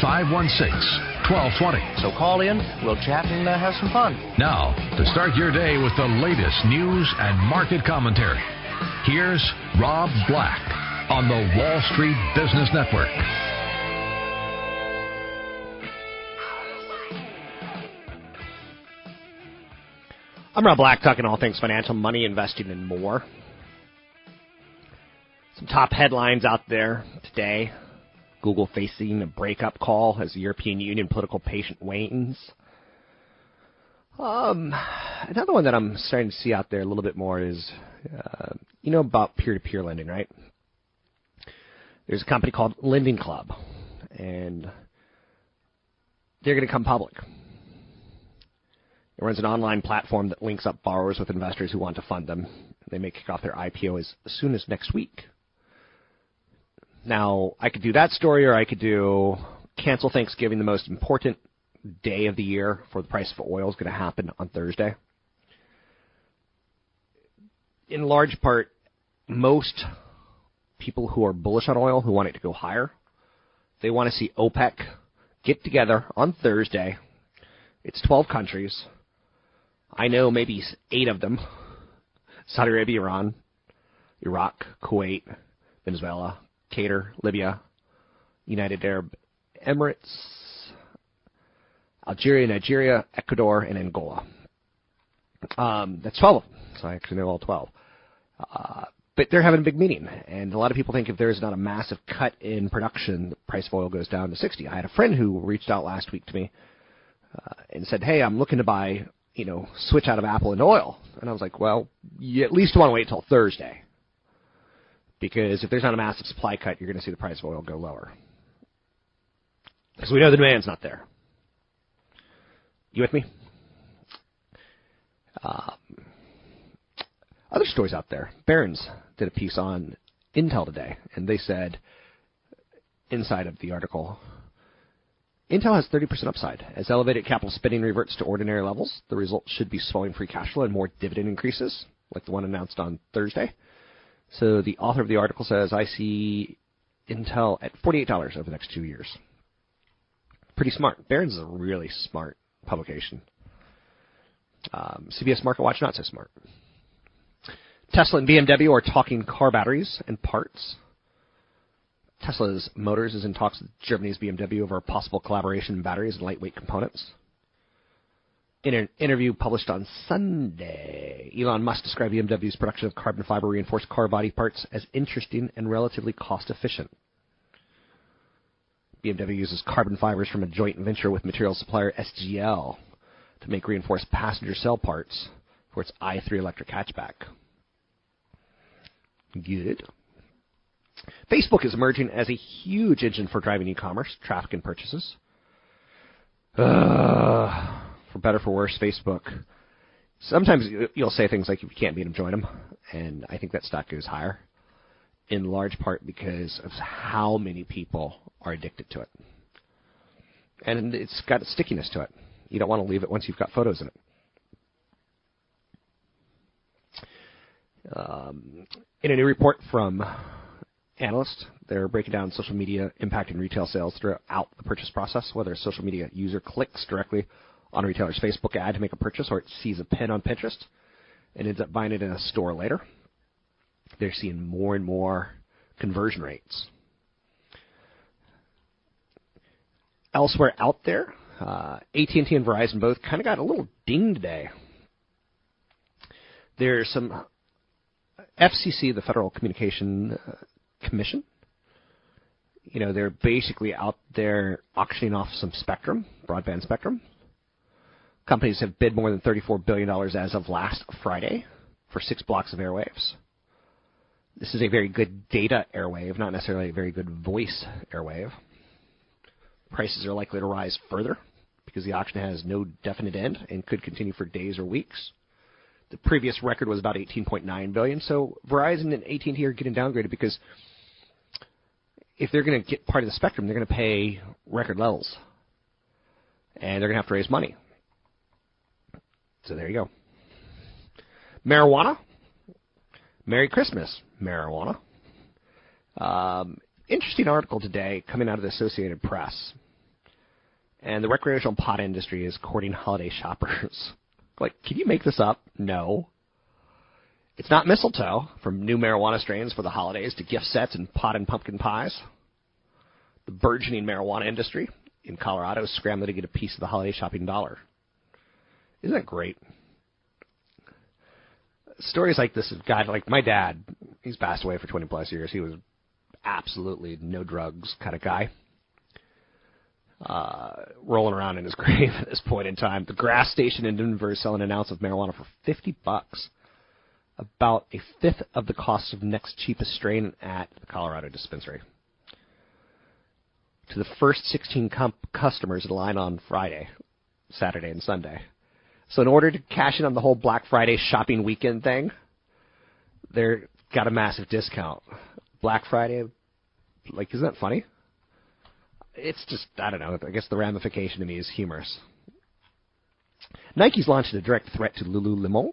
516 1220. So call in, we'll chat and uh, have some fun. Now, to start your day with the latest news and market commentary, Here's Rob Black on the Wall Street Business Network. I'm Rob Black, talking all things financial, money, investing, and more. Some top headlines out there today. Google facing a breakup call as the European Union political patient wanes. Um, another one that I'm starting to see out there a little bit more is, uh, you know about peer-to-peer lending, right? There's a company called Lending Club, and they're going to come public. It runs an online platform that links up borrowers with investors who want to fund them. They may kick off their IPO as soon as next week. Now, I could do that story, or I could do cancel Thanksgiving, the most important day of the year for the price of oil is going to happen on Thursday. In large part, most people who are bullish on oil, who want it to go higher, they want to see OPEC get together on Thursday. It's 12 countries. I know maybe eight of them Saudi Arabia, Iran, Iraq, Kuwait, Venezuela, Qatar, Libya, United Arab Emirates, Algeria, Nigeria, Ecuador, and Angola. Um, that's 12 of them, so I actually know all 12. Uh, but they're having a big meeting, and a lot of people think if there's not a massive cut in production, the price of oil goes down to 60. I had a friend who reached out last week to me uh, and said, "Hey, I'm looking to buy, you know, switch out of Apple and oil," and I was like, "Well, you at least want to wait till Thursday." Because if there's not a massive supply cut, you're going to see the price of oil go lower. Because we know the demand's not there. You with me? Um, other stories out there. Barron's did a piece on Intel today, and they said inside of the article, Intel has 30% upside. As elevated capital spending reverts to ordinary levels, the result should be slowing free cash flow and more dividend increases, like the one announced on Thursday. So the author of the article says, I see Intel at $48 over the next two years. Pretty smart. Barron's is a really smart publication. Um, CBS Market Watch, not so smart. Tesla and BMW are talking car batteries and parts. Tesla's Motors is in talks with Germany's BMW over a possible collaboration in batteries and lightweight components. In an interview published on Sunday, Elon Musk described BMW's production of carbon fiber reinforced car body parts as interesting and relatively cost efficient. BMW uses carbon fibers from a joint venture with material supplier SGL to make reinforced passenger cell parts for its i3 electric hatchback. Good. Facebook is emerging as a huge engine for driving e-commerce, traffic, and purchases. Uh, for better for worse, Facebook. Sometimes you'll say things like, "If you can't beat them, join them," and I think that stock goes higher, in large part because of how many people are addicted to it, and it's got a stickiness to it. You don't want to leave it once you've got photos in it. Um, in a new report from analysts, they're breaking down social media impacting retail sales throughout the purchase process, whether a social media user clicks directly on a retailer's Facebook ad to make a purchase or it sees a pin on Pinterest and ends up buying it in a store later. They're seeing more and more conversion rates. Elsewhere out there, uh, AT&T and Verizon both kind of got a little ding today. There's some FCC, the Federal Communication uh, Commission. You know, they're basically out there auctioning off some spectrum, broadband spectrum. Companies have bid more than $34 billion as of last Friday for six blocks of airwaves. This is a very good data airwave, not necessarily a very good voice airwave. Prices are likely to rise further because the auction has no definite end and could continue for days or weeks. The previous record was about 18.9 billion. So Verizon and AT&T are getting downgraded because if they're going to get part of the spectrum, they're going to pay record levels, and they're going to have to raise money. So there you go. Marijuana. Merry Christmas, marijuana. Um, interesting article today coming out of the Associated Press. And the recreational pot industry is courting holiday shoppers. like, can you make this up? No. It's not mistletoe, from new marijuana strains for the holidays to gift sets and pot and pumpkin pies. The burgeoning marijuana industry in Colorado is scrambling to get a piece of the holiday shopping dollar. Isn't that great? Stories like this of guys like my dad, he's passed away for 20 plus years. He was absolutely no drugs kind of guy. Uh, rolling around in his grave at this point in time. The grass station in Denver is selling an ounce of marijuana for 50 bucks about a fifth of the cost of next cheapest strain at the Colorado dispensary. To the first 16 com- customers in line on Friday, Saturday, and Sunday. So in order to cash in on the whole Black Friday shopping weekend thing, they're got a massive discount. Black Friday, like, isn't that funny? It's just I don't know. I guess the ramification to me is humorous. Nike's launched a direct threat to Lululemon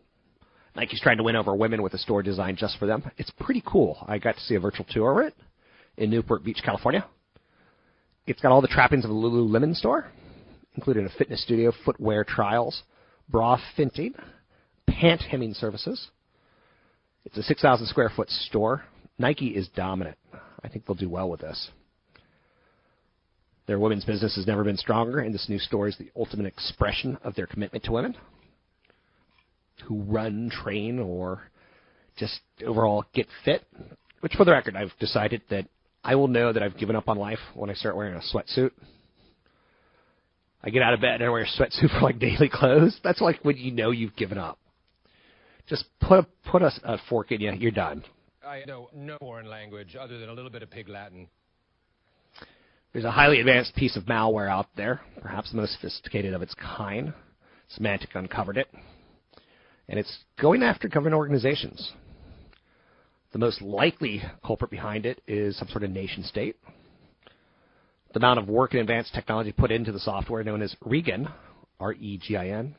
Nike's trying to win over women with a store designed just for them. It's pretty cool. I got to see a virtual tour of it in Newport Beach, California. It's got all the trappings of a Lululemon store, including a fitness studio, footwear trials, bra finting, pant hemming services. It's a 6,000 square foot store. Nike is dominant. I think they'll do well with this. Their women's business has never been stronger, and this new store is the ultimate expression of their commitment to women who run, train, or just overall get fit. Which, for the record, I've decided that I will know that I've given up on life when I start wearing a sweatsuit. I get out of bed and I wear a sweatsuit for like daily clothes. That's like when you know you've given up. Just put a, put a, a fork in you, you're done. I know no foreign language other than a little bit of pig Latin. There's a highly advanced piece of malware out there, perhaps the most sophisticated of its kind. Symantec uncovered it and it's going after government organizations. The most likely culprit behind it is some sort of nation state. The amount of work and advanced technology put into the software, known as Regin, R-E-G-I-N,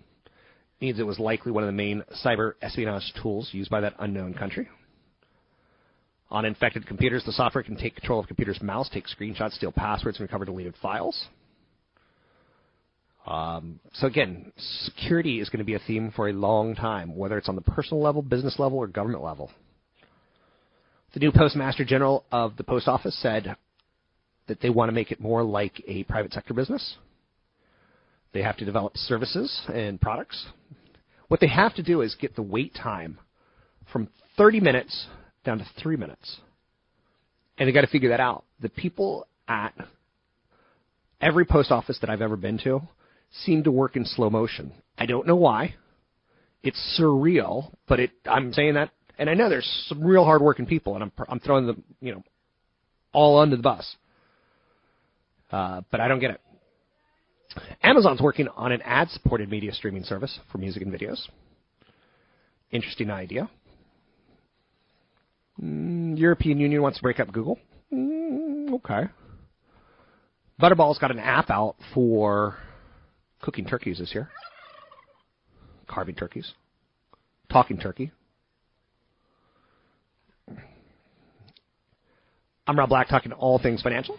means it was likely one of the main cyber espionage tools used by that unknown country. On infected computers, the software can take control of computer's mouse, take screenshots, steal passwords, and recover deleted files. Um, so again, security is going to be a theme for a long time, whether it's on the personal level, business level, or government level. The new Postmaster General of the Post Office said that they want to make it more like a private sector business. They have to develop services and products. What they have to do is get the wait time from 30 minutes down to three minutes. And they got to figure that out. The people at every post office that I've ever been to seem to work in slow motion. I don't know why. It's surreal, but it. I'm saying that, and I know there's some real hardworking people, and I'm I'm throwing them, you know, all under the bus. Uh, but I don't get it. Amazon's working on an ad-supported media streaming service for music and videos. Interesting idea. Mm, European Union wants to break up Google. Mm, okay. Butterball's got an app out for cooking turkeys this year, carving turkeys, talking turkey. I'm Rob Black, talking all things financial.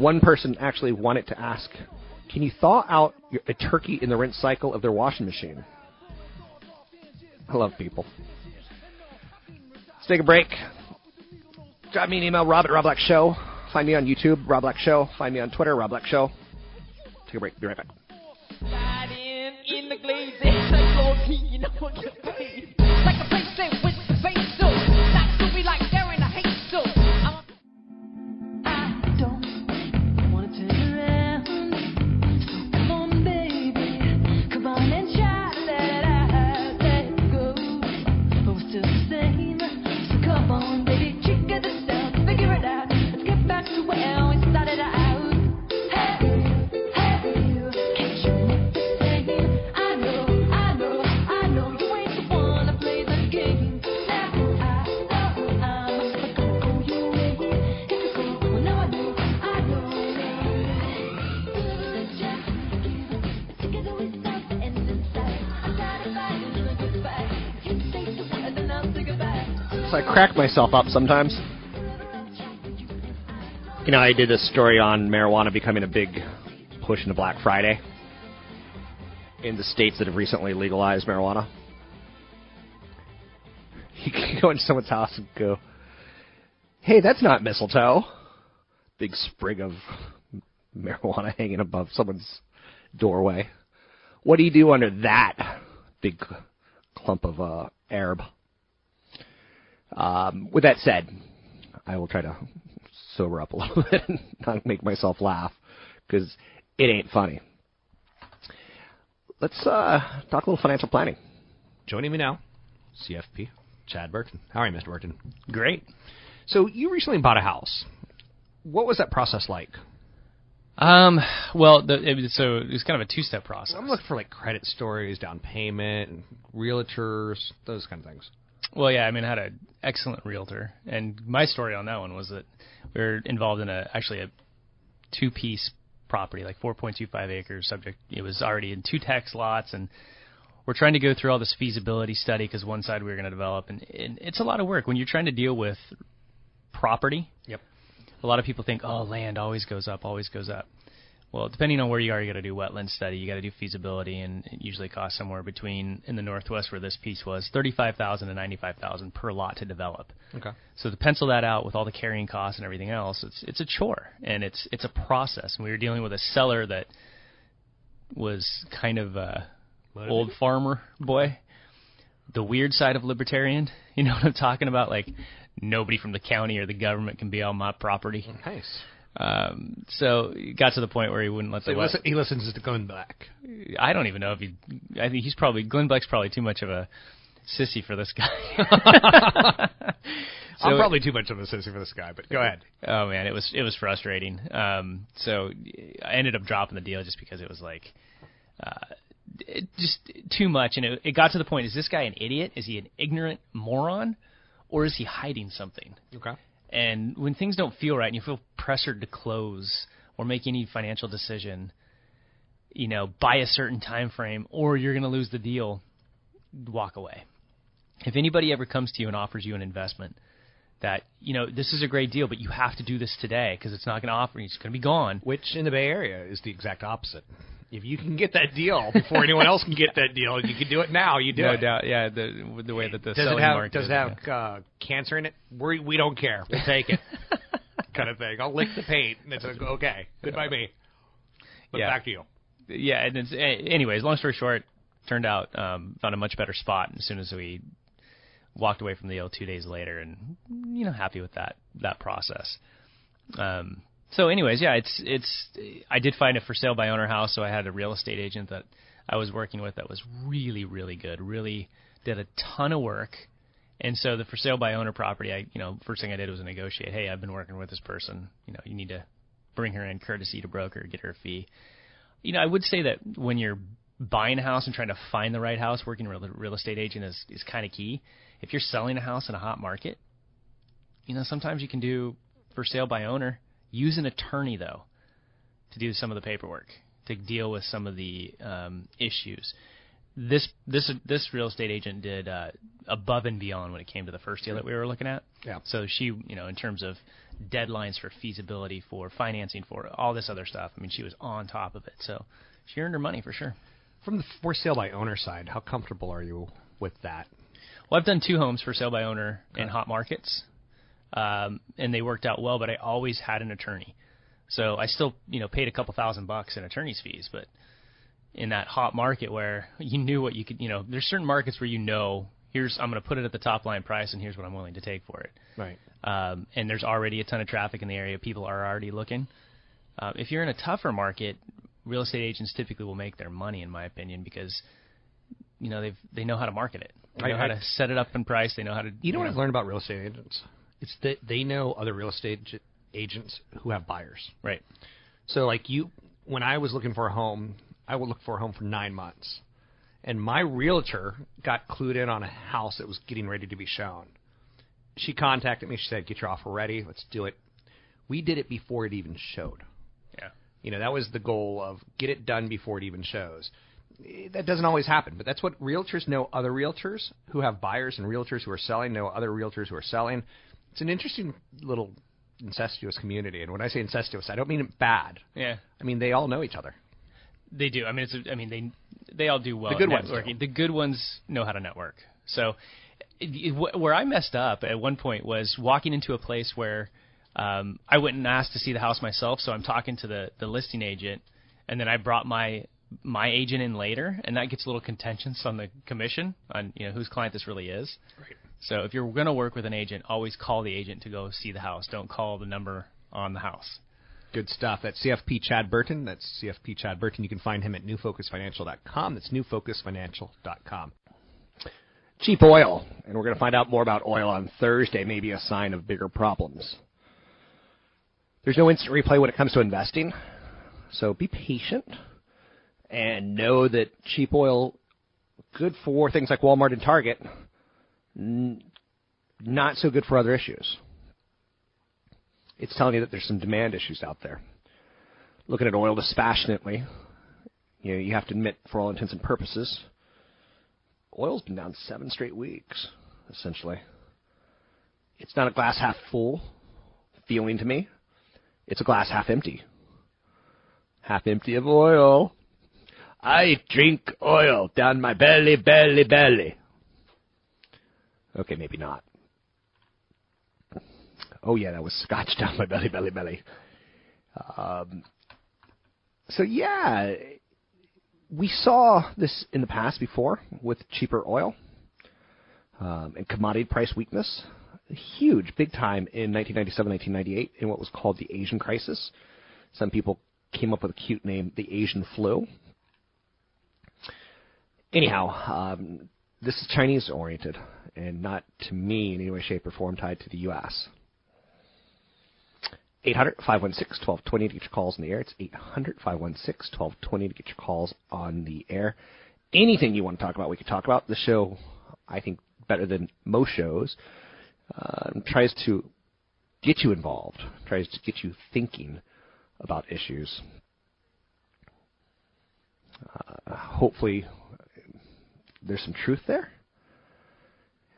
One person actually wanted to ask, can you thaw out a turkey in the rinse cycle of their washing machine? I love people. Let's take a break. Drop me an email, rob at Rob Black Show. Find me on YouTube, Rob Black Show. Find me on Twitter, Rob Black Show. Take a break. Be right back. So I crack myself up sometimes. You know, I did a story on marijuana becoming a big push into Black Friday. in the states that have recently legalized marijuana. You can go into someone's house and go, "Hey, that's not mistletoe." Big sprig of marijuana hanging above someone's doorway. What do you do under that big clump of uh, herb? Um, with that said, I will try to sober up a little bit and not make myself laugh because it ain't funny. Let's uh, talk a little financial planning. Joining me now, CFP, Chad Burton. How are you, Mr. Burton? Great. So you recently bought a house. What was that process like? Um, well, the, it, was- so it was kind of a two-step process. I'm looking for like credit stories, down payment, realtors, those kind of things. Well, yeah, I mean, I had an excellent realtor, and my story on that one was that we were involved in a actually a two-piece property, like 4.25 acres. Subject, it was already in two tax lots, and we're trying to go through all this feasibility study because one side we were going to develop, and, and it's a lot of work when you're trying to deal with property. Yep. A lot of people think, oh, land always goes up, always goes up. Well, depending on where you are, you got to do wetland study, you got to do feasibility, and it usually costs somewhere between in the northwest where this piece was thirty-five thousand to ninety-five thousand per lot to develop. Okay. So to pencil that out with all the carrying costs and everything else, it's it's a chore and it's it's a process. And we were dealing with a seller that was kind of a old farmer boy, the weird side of libertarian. You know what I'm talking about? Like nobody from the county or the government can be on my property. Nice. Um, so it got to the point where he wouldn't let So the he, listen, he listens to Glenn Beck. I don't even know if he. I think he's probably Glenn Beck's probably too much of a sissy for this guy. I'm probably too much of a sissy for this guy, but go ahead. Oh man, it was it was frustrating. Um, so I ended up dropping the deal just because it was like, uh, it, just too much, and it, it got to the point: is this guy an idiot? Is he an ignorant moron, or is he hiding something? Okay. And when things don't feel right, and you feel pressured to close or make any financial decision, you know, by a certain time frame, or you're going to lose the deal, walk away. If anybody ever comes to you and offers you an investment that you know this is a great deal, but you have to do this today because it's not going to offer you, it's going to be gone. Which in the Bay Area is the exact opposite. If you can get that deal before anyone else can get that deal, you can do it now, you do no it. doubt, yeah. The the way that the does it have market does it have uh, cancer in it? We we don't care. We'll take it. kind of thing. I'll lick the paint. And it's like, okay. Good by me. But Yeah. back to you. yeah, and it's, a- anyways, long story short, turned out um, found a much better spot as soon as we walked away from the deal two days later, and you know happy with that that process. Um, so, anyways, yeah, it's it's I did find a for sale by owner house, so I had a real estate agent that I was working with that was really really good, really did a ton of work. And so the for sale by owner property, I you know first thing I did was negotiate. Hey, I've been working with this person. You know, you need to bring her in courtesy to broker, get her a fee you know, I would say that when you're buying a house and trying to find the right house, working with a real estate agent is, is kind of key. If you're selling a house in a hot market, you know, sometimes you can do for sale by owner. Use an attorney though to do some of the paperwork to deal with some of the um, issues. This this this real estate agent did uh, above and beyond when it came to the first deal that we were looking at. Yeah. So she, you know, in terms of deadlines for feasibility, for financing, for all this other stuff. I mean, she was on top of it. So she earned her money for sure. From the for sale by owner side, how comfortable are you with that? Well, I've done two homes for sale by owner in hot markets, um, and they worked out well. But I always had an attorney, so I still, you know, paid a couple thousand bucks in attorney's fees. But in that hot market where you knew what you could, you know, there's certain markets where you know, here's I'm going to put it at the top line price, and here's what I'm willing to take for it. Right. Um, and there's already a ton of traffic in the area. People are already looking. Uh, if you're in a tougher market, real estate agents typically will make their money, in my opinion, because you know they've they know how to market it. They know I- how I- to set it up in price. They know how to. You know what I've learned about real estate agents? It's that they know other real estate ag- agents who have buyers. Right. So like you, when I was looking for a home, I would look for a home for nine months, and my realtor got clued in on a house that was getting ready to be shown. She contacted me. She said, "Get your offer ready. Let's do it." We did it before it even showed. Yeah. You know, that was the goal of get it done before it even shows. That doesn't always happen, but that's what realtors know other realtors who have buyers and realtors who are selling know other realtors who are selling. It's an interesting little incestuous community. And when I say incestuous, I don't mean it bad. Yeah. I mean they all know each other. They do. I mean, it's. A, I mean, they they all do well. The good at ones networking. The good ones know how to network. So, it, it, wh- where I messed up at one point was walking into a place where um, I went and asked to see the house myself. So I'm talking to the the listing agent, and then I brought my my agent in later, and that gets a little contentious on the commission on you know whose client this really is. Right. So if you're going to work with an agent, always call the agent to go see the house. Don't call the number on the house. Good stuff. That's CFP Chad Burton. That's CFP Chad Burton. You can find him at newfocusfinancial.com. That's newfocusfinancial.com. Cheap oil, and we're going to find out more about oil on Thursday, maybe a sign of bigger problems. There's no instant replay when it comes to investing, so be patient and know that cheap oil, good for things like Walmart and Target, not so good for other issues. It's telling you that there's some demand issues out there. Looking at oil dispassionately, you know, you have to admit, for all intents and purposes, oil's been down seven straight weeks, essentially. It's not a glass half full feeling to me. It's a glass half empty. Half empty of oil. I drink oil down my belly, belly, belly. Okay, maybe not. Oh yeah, that was scotch down my belly, belly, belly. Um, so yeah, we saw this in the past before with cheaper oil um, and commodity price weakness. Huge, big time in 1997, 1998 in what was called the Asian crisis. Some people came up with a cute name, the Asian flu. Anyhow, um, this is Chinese oriented and not to me in any way, shape, or form tied to the U.S. 800 516 1220 to get your calls in the air. It's 800 516 1220 to get your calls on the air. Anything you want to talk about, we can talk about. The show, I think, better than most shows, uh, tries to get you involved, tries to get you thinking about issues. Uh, hopefully, there's some truth there.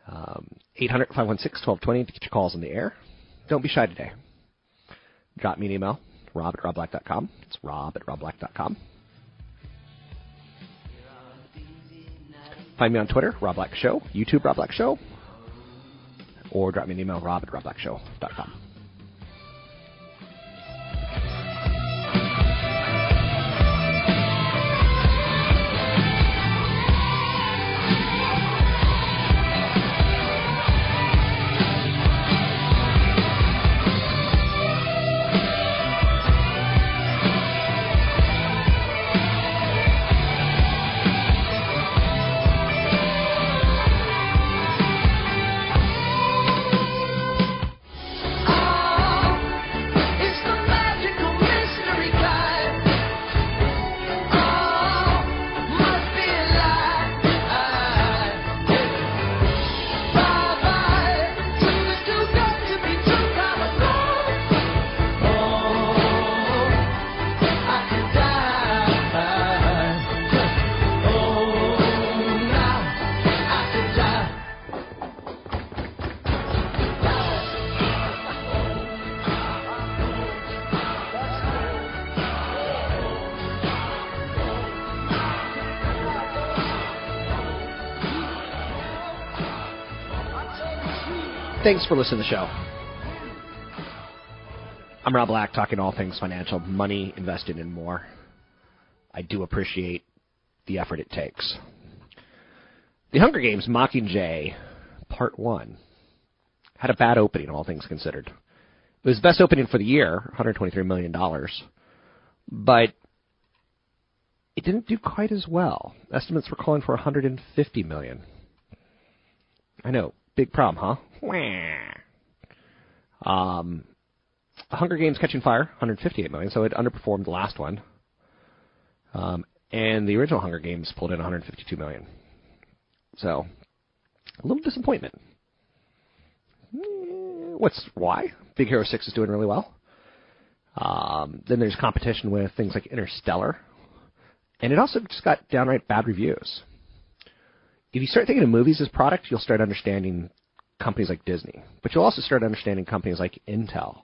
Um, 800 516 1220 to get your calls in the air. Don't be shy today. Drop me an email, rob at robblack.com. It's rob at robblack.com. Find me on Twitter, Rob Black Show, YouTube, Rob Black Show, or drop me an email, rob at robblackshow.com. Thanks for listening to the show. I'm Rob Black, talking all things financial, money, invested, and more. I do appreciate the effort it takes. The Hunger Games Mockingjay Part 1 had a bad opening, all things considered. It was the best opening for the year, $123 million, but it didn't do quite as well. Estimates were calling for 150 million. I know, big problem, huh? Um, Hunger Games Catching Fire, 158 million, so it underperformed the last one. Um, and the original Hunger Games pulled in 152 million. So, a little disappointment. Eh, What's why? Big Hero 6 is doing really well. Um, then there's competition with things like Interstellar. And it also just got downright bad reviews. If you start thinking of movies as product, you'll start understanding companies like Disney. But you'll also start understanding companies like Intel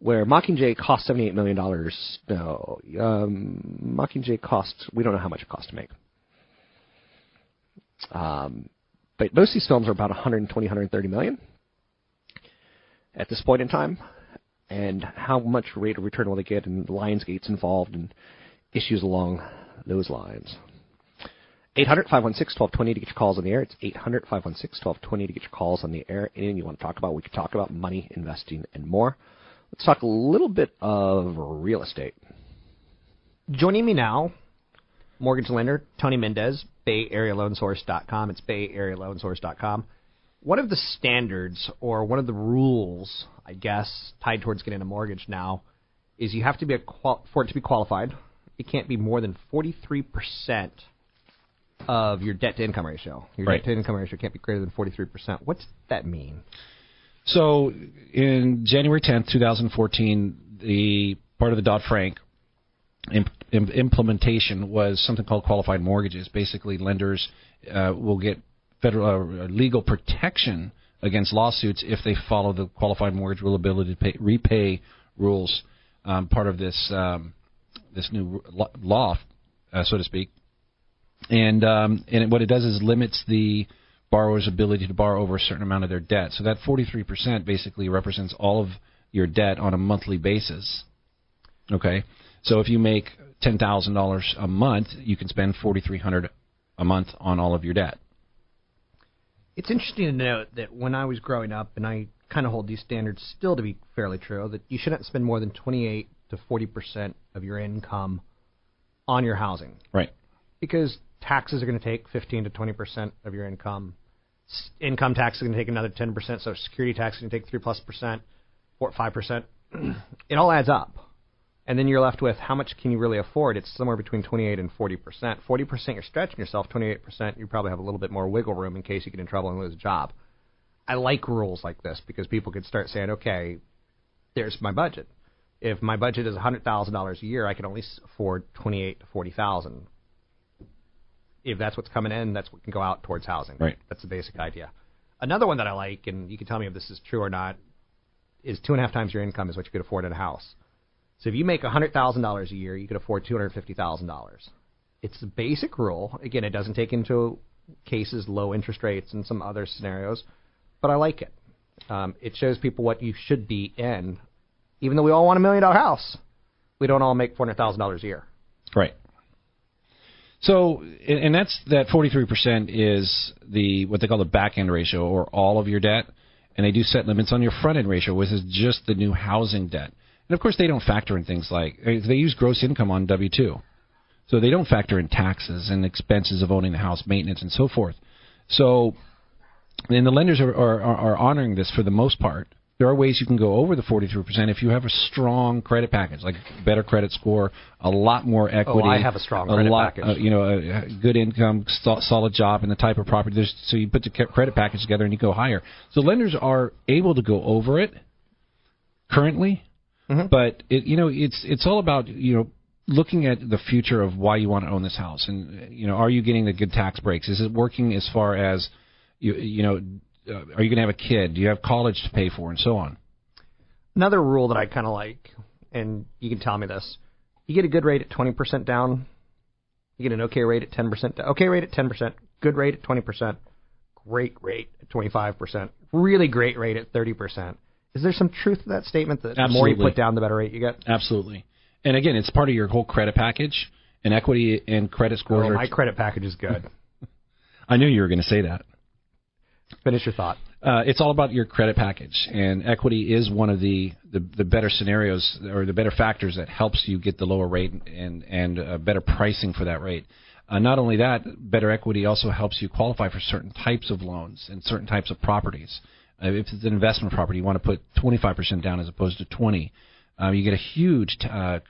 where Mockingjay cost seventy-eight million dollars. No, um, Mockingjay cost. We don't know how much it cost to make. Um, but most of these films are about 120, 130 million at this point in time. And how much rate of return will they get? And the Lionsgate's involved and issues along those lines. 800 516 1220 to get your calls on the air. It's 800 516 1220 to get your calls on the air. Anything you want to talk about, we can talk about money, investing, and more. Let's talk a little bit of real estate. Joining me now, mortgage lender Tony Mendez, BayAreaLoanSource.com. It's BayAreaLoanSource.com. One of the standards, or one of the rules, I guess, tied towards getting a mortgage now, is you have to be a qual- for it to be qualified. It can't be more than 43 percent of your debt to income ratio. Your Right. debt to income ratio can't be greater than 43 percent. What's that mean? So in January 10th, 2014, the part of the Dodd Frank imp- implementation was something called qualified mortgages. Basically, lenders uh, will get federal uh, legal protection against lawsuits if they follow the qualified mortgage rule ability to pay, repay rules. Um, part of this um, this new law, uh, so to speak, and um, and what it does is limits the borrower's ability to borrow over a certain amount of their debt. So that 43% basically represents all of your debt on a monthly basis. Okay, so if you make ten thousand dollars a month, you can spend 4,300 a month on all of your debt. It's interesting to note that when I was growing up, and I kind of hold these standards still to be fairly true, that you shouldn't spend more than 28 to 40 percent of your income on your housing. Right. Because taxes are going to take 15 to 20 percent of your income. S- Income tax is going to take another 10 percent. Social security tax is going to take three plus percent, or five percent. it all adds up, and then you're left with how much can you really afford? It's somewhere between 28 and 40 percent. 40 percent you're stretching yourself. 28 percent you probably have a little bit more wiggle room in case you get in trouble and lose a job. I like rules like this because people could start saying, okay, there's my budget. If my budget is hundred thousand dollars a year, I can only afford twenty eight to forty thousand. If that's what's coming in, that's what can go out towards housing. Right. That's the basic idea. Another one that I like, and you can tell me if this is true or not, is two and a half times your income is what you could afford in a house. So if you make hundred thousand dollars a year, you could afford two hundred fifty thousand dollars. It's the basic rule. Again, it doesn't take into cases low interest rates and some other scenarios, but I like it. Um, it shows people what you should be in, even though we all want a million dollar house. We don't all make four hundred thousand dollars a year. Right. So, and that's that 43% is the what they call the back end ratio, or all of your debt, and they do set limits on your front end ratio, which is just the new housing debt. And of course, they don't factor in things like eh, they use gross income on W two, so they don't factor in taxes and expenses of owning the house, maintenance, and so forth. So, and the lenders are, are are honoring this for the most part. There are ways you can go over the 43% if you have a strong credit package, like better credit score, a lot more equity. Oh, I have a strong credit lot, package. Uh, you know, a, a good income, so, solid job, and the type of property. There's, so you put the credit package together and you go higher. So lenders are able to go over it currently, but it, you know, it's it's all about you know looking at the future of why you want to own this house, and uh, you know, are you getting the good tax breaks? Is it working as far as you you know, uh, are you going to have a kid? Do you have college to pay for, and so on? Another rule that I kind of like, and you can tell me this: you get a good rate at twenty percent down, you get an okay rate at ten percent. Okay rate at ten percent, good rate at twenty percent, great rate at twenty five percent, really great rate at thirty percent. Is there some truth to that statement that the more you put down, the better rate you get? Absolutely. And again, it's part of your whole credit package, and equity and credit scores. Oh, my credit package is good. I knew you were going to say that. Finish your thought. Uh, it's all about your credit package, and equity is one of the, the, the better scenarios or the better factors that helps you get the lower rate and and uh, better pricing for that rate. Uh, not only that, better equity also helps you qualify for certain types of loans and certain types of properties. Uh, if it's an investment property, you want to put 25% down as opposed to 20. Uh, you get a huge t- uh,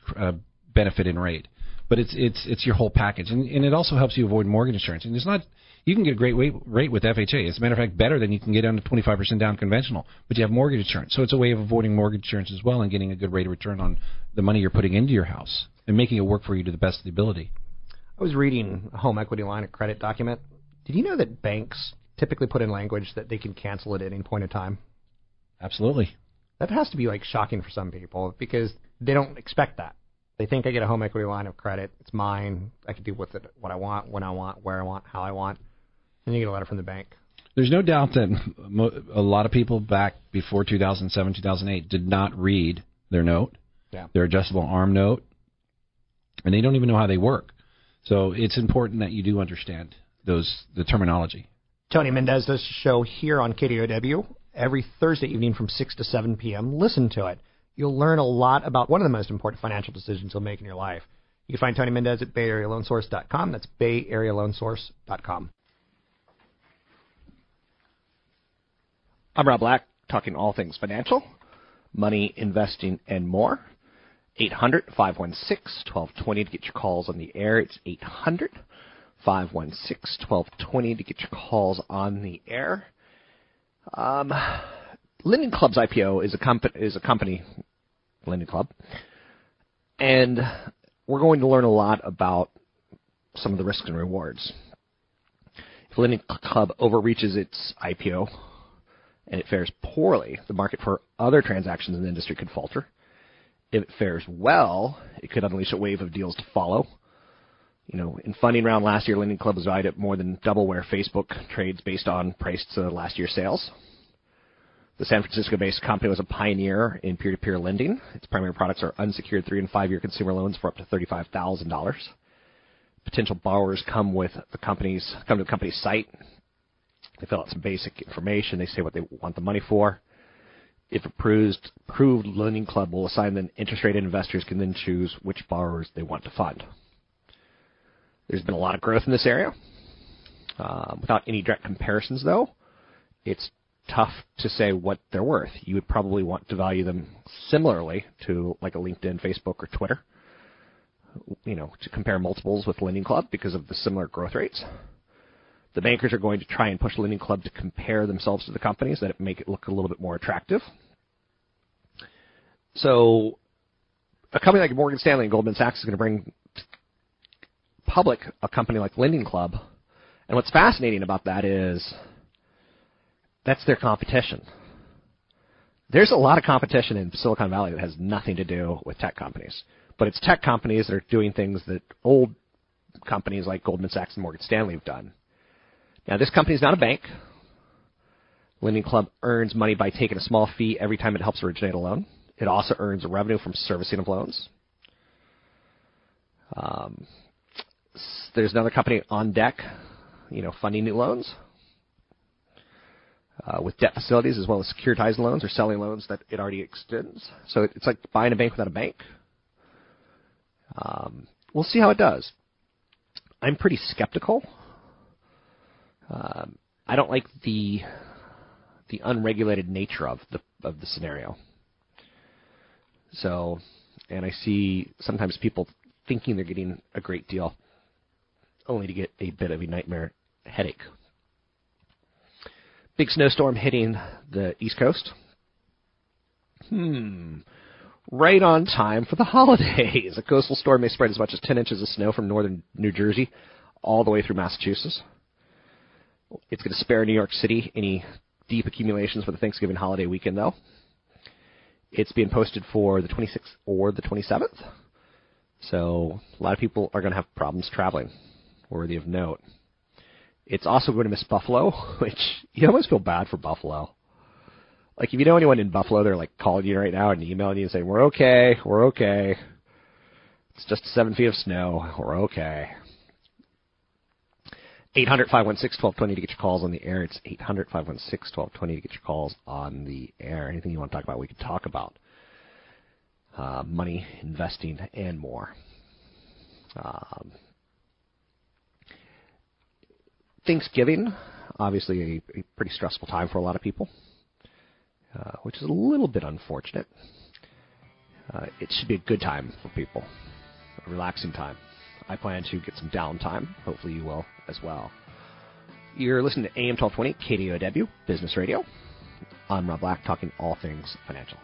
benefit in rate. But it's it's it's your whole package, and, and it also helps you avoid mortgage insurance. And it's not you can get a great rate, rate with FHA. As a matter of fact, better than you can get on the 25% down conventional. But you have mortgage insurance, so it's a way of avoiding mortgage insurance as well and getting a good rate of return on the money you're putting into your house and making it work for you to the best of the ability. I was reading a home equity line of credit document. Did you know that banks typically put in language that they can cancel it at any point in time? Absolutely. That has to be like shocking for some people because they don't expect that. They think I get a home equity line of credit. It's mine. I can do with it what I want, when I want, where I want, how I want. And you get a letter from the bank. There's no doubt that a lot of people back before 2007, 2008 did not read their note, Yeah. their adjustable arm note, and they don't even know how they work. So it's important that you do understand those the terminology. Tony Mendez does a show here on KDOW every Thursday evening from 6 to 7 p.m. Listen to it. You'll learn a lot about one of the most important financial decisions you'll make in your life. You can find Tony Mendez at BayAreaLoanSource.com. That's BayAreaLoanSource.com. I'm Rob Black, talking all things financial, money, investing, and more. 800 516 1220 to get your calls on the air. It's 800 516 1220 to get your calls on the air. Um, Lending Club's IPO is a, comp- is a company, Lending Club, and we're going to learn a lot about some of the risks and rewards. If Lending Club overreaches its IPO and it fares poorly, the market for other transactions in the industry could falter. If it fares well, it could unleash a wave of deals to follow. You know, in funding round last year, Lending Club was valued at more than double where Facebook trades based on price to last year's sales. The San Francisco-based company was a pioneer in peer-to-peer lending. Its primary products are unsecured three and five-year consumer loans for up to thirty-five thousand dollars. Potential borrowers come with the company's come to the company's site. They fill out some basic information. They say what they want the money for. If approved, approved lending club will assign them interest rate, investors can then choose which borrowers they want to fund. There's been a lot of growth in this area. Uh, without any direct comparisons, though, it's tough to say what they're worth. You would probably want to value them similarly to like a LinkedIn, Facebook, or Twitter. You know, to compare multiples with Lending Club because of the similar growth rates. The bankers are going to try and push Lending Club to compare themselves to the companies that make it look a little bit more attractive. So, a company like Morgan Stanley and Goldman Sachs is going to bring public a company like Lending Club. And what's fascinating about that is that's their competition. There's a lot of competition in Silicon Valley that has nothing to do with tech companies. But it's tech companies that are doing things that old companies like Goldman Sachs and Morgan Stanley have done. Now, this company is not a bank. Lending Club earns money by taking a small fee every time it helps originate a loan. It also earns revenue from servicing of loans. Um, there's another company on deck, you know, funding new loans uh, with debt facilities as well as securitized loans or selling loans that it already extends. So it- it's like buying a bank without a bank. Um, we'll see how it does. I'm pretty skeptical. Um, I don't like the the unregulated nature of the of the scenario. So, and I see sometimes people thinking they're getting a great deal, only to get a bit of a nightmare headache. Big snowstorm hitting the East Coast. Hmm. Right on time for the holidays. A coastal storm may spread as much as 10 inches of snow from northern New Jersey all the way through Massachusetts. It's going to spare New York City any deep accumulations for the Thanksgiving holiday weekend, though. It's being posted for the 26th or the 27th. So a lot of people are going to have problems traveling, worthy of note. It's also going to miss Buffalo, which you almost feel bad for Buffalo. Like if you know anyone in Buffalo, they're like calling you right now and emailing you and saying, "We're okay, we're okay. It's just seven feet of snow. We're okay." 800-516-1220 to get your calls on the air. It's 800-516-1220 to get your calls on the air. Anything you want to talk about, we can talk about. Uh, money, investing, and more. Um, Thanksgiving, obviously a, a pretty stressful time for a lot of people, uh, which is a little bit unfortunate. Uh, it should be a good time for people, a relaxing time. I plan to get some downtime. Hopefully, you will as well. You're listening to AM 1220 KDOW Business Radio. I'm Rob Black, talking all things financial.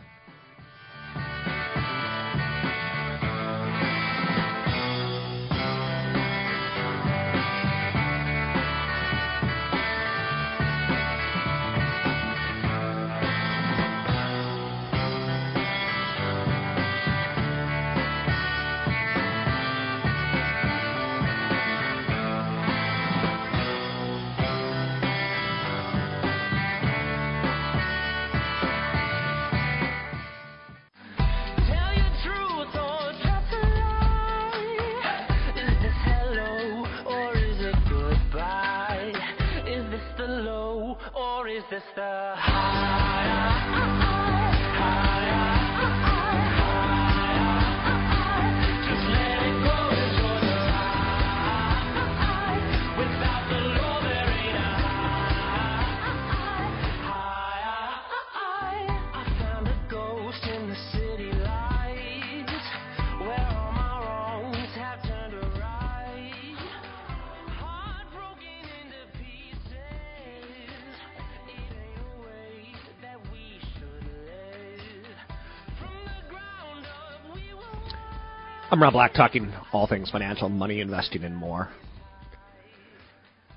Black, talking all things financial, money, investing, and more.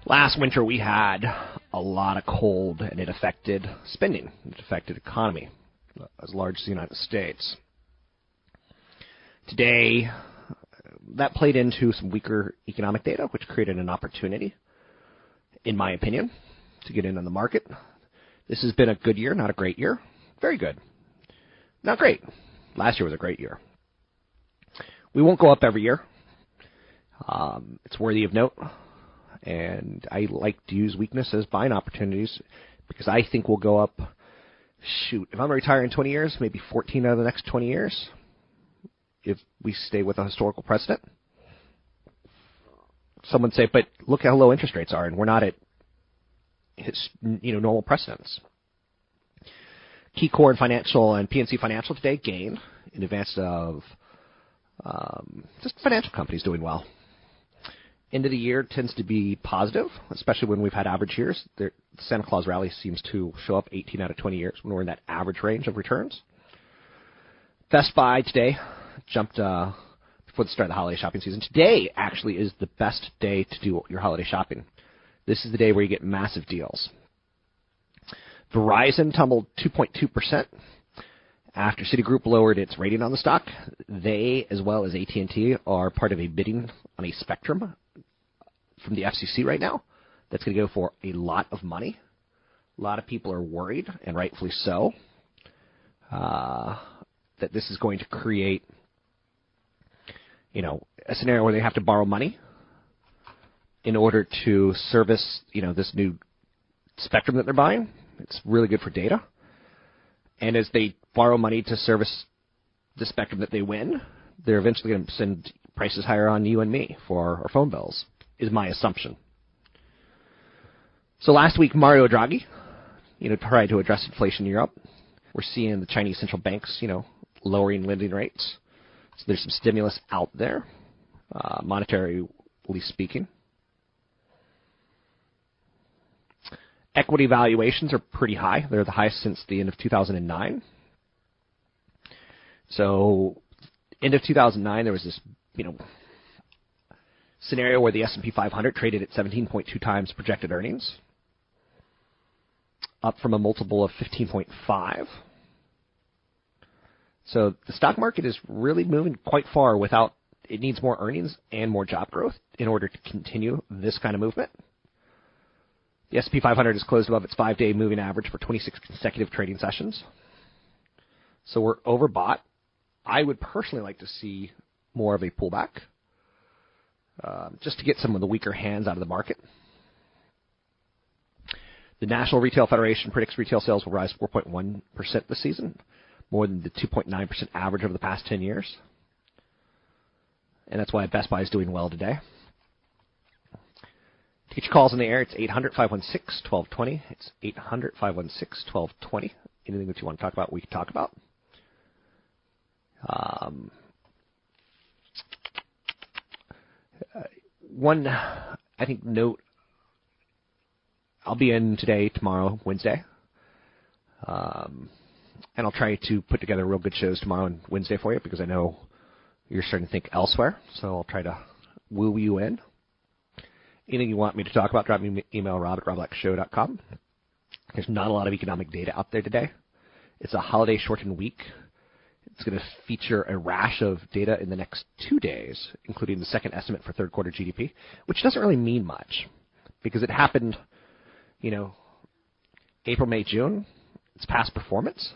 Last winter, we had a lot of cold, and it affected spending. It affected economy, as large as the United States. Today, that played into some weaker economic data, which created an opportunity, in my opinion, to get in on the market. This has been a good year, not a great year. Very good. Not great. Last year was a great year. We won't go up every year. Um, it's worthy of note. And I like to use weakness as buying opportunities because I think we'll go up. Shoot, if I'm retiring in 20 years, maybe 14 out of the next 20 years, if we stay with a historical precedent. Someone say, but look how low interest rates are, and we're not at his, you know normal precedents. KeyCorp and financial and PNC Financial today gain in advance of um, just financial companies doing well. End of the year tends to be positive, especially when we've had average years. The Santa Claus rally seems to show up 18 out of 20 years when we're in that average range of returns. Best Buy today jumped uh, before the start of the holiday shopping season. Today actually is the best day to do your holiday shopping. This is the day where you get massive deals. Verizon tumbled 2.2% after Citigroup lowered its rating on the stock. They, as well as AT&T, are part of a bidding on a spectrum from the FCC right now that's going to go for a lot of money. A lot of people are worried, and rightfully so, uh, that this is going to create, you know, a scenario where they have to borrow money in order to service, you know, this new spectrum that they're buying. It's really good for data. And as they borrow money to service the spectrum that they win, they're eventually going to send prices higher on you and me for our phone bills, is my assumption. So last week, Mario Draghi, you know, tried to address inflation in Europe. We're seeing the Chinese central banks, you know, lowering lending rates. So there's some stimulus out there, uh, monetarily speaking. Equity valuations are pretty high. They're the highest since the end of 2009. So, end of 2009, there was this, you know, scenario where the S&P 500 traded at 17.2 times projected earnings, up from a multiple of 15.5. So the stock market is really moving quite far without it needs more earnings and more job growth in order to continue this kind of movement. The S&P 500 has closed above its five-day moving average for 26 consecutive trading sessions. So we're overbought. I would personally like to see more of a pullback, um, just to get some of the weaker hands out of the market. The National Retail Federation predicts retail sales will rise 4.1% this season, more than the 2.9% average over the past 10 years. And that's why Best Buy is doing well today. Your calls in the air, it's 800 516 1220. It's 800 516 1220. Anything that you want to talk about, we can talk about. Um, uh, one, I think, note I'll be in today, tomorrow, Wednesday. Um, and I'll try to put together real good shows tomorrow and Wednesday for you because I know you're starting to think elsewhere. So I'll try to woo you in. Anything you want me to talk about, drop me email, rob at robblackshow.com. There's not a lot of economic data out there today. It's a holiday shortened week. It's going to feature a rash of data in the next two days, including the second estimate for third quarter GDP, which doesn't really mean much because it happened, you know, April, May, June. It's past performance.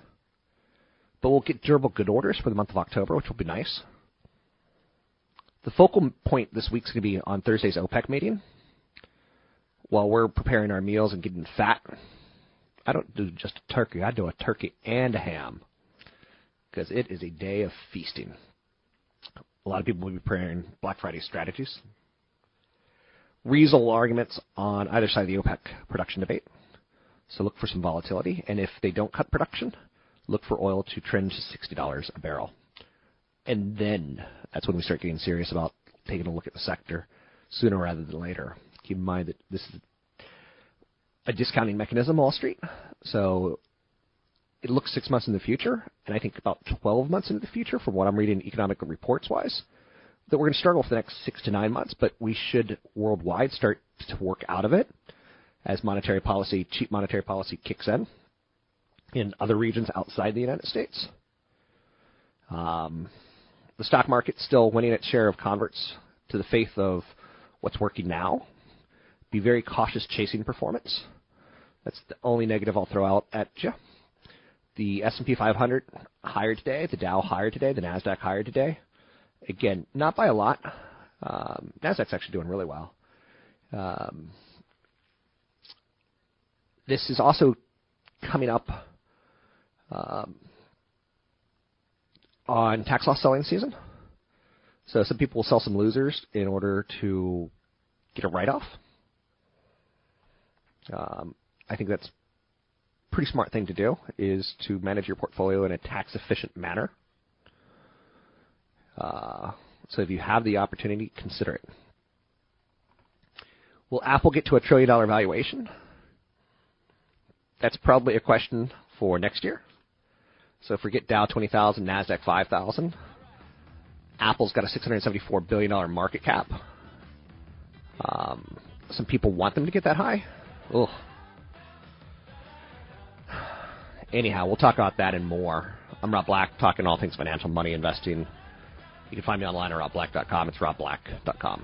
But we'll get durable good orders for the month of October, which will be nice. The focal point this week's going to be on Thursday's OPEC meeting, while we're preparing our meals and getting fat, I don't do just a turkey. I do a turkey and a ham because it is a day of feasting. A lot of people will be preparing Black Friday strategies. Reasonable arguments on either side of the OPEC production debate. So look for some volatility. And if they don't cut production, look for oil to trend to $60 a barrel. And then that's when we start getting serious about taking a look at the sector sooner rather than later. Keep in mind that this is a discounting mechanism, Wall Street. So it looks six months in the future, and I think about 12 months into the future, from what I'm reading economic reports wise, that we're going to struggle for the next six to nine months, but we should worldwide start to work out of it as monetary policy, cheap monetary policy kicks in in other regions outside the United States. Um, the stock market's still winning its share of converts to the faith of what's working now. Be very cautious chasing performance. That's the only negative I'll throw out at you. The S&P 500 higher today, the Dow higher today, the Nasdaq higher today. Again, not by a lot. Um, Nasdaq's actually doing really well. Um, this is also coming up um, on tax loss selling season. So some people will sell some losers in order to get a write-off. Um, I think that's a pretty smart thing to do is to manage your portfolio in a tax efficient manner. Uh, so if you have the opportunity, consider it. Will Apple get to a trillion dollar valuation? That's probably a question for next year. So forget Dow 20,000, Nasdaq 5,000. Apple's got a 674 billion dollar market cap. Um, some people want them to get that high. Ugh. Anyhow, we'll talk about that and more. I'm Rob Black, talking all things financial, money, investing. You can find me online at robblack.com. It's robblack.com.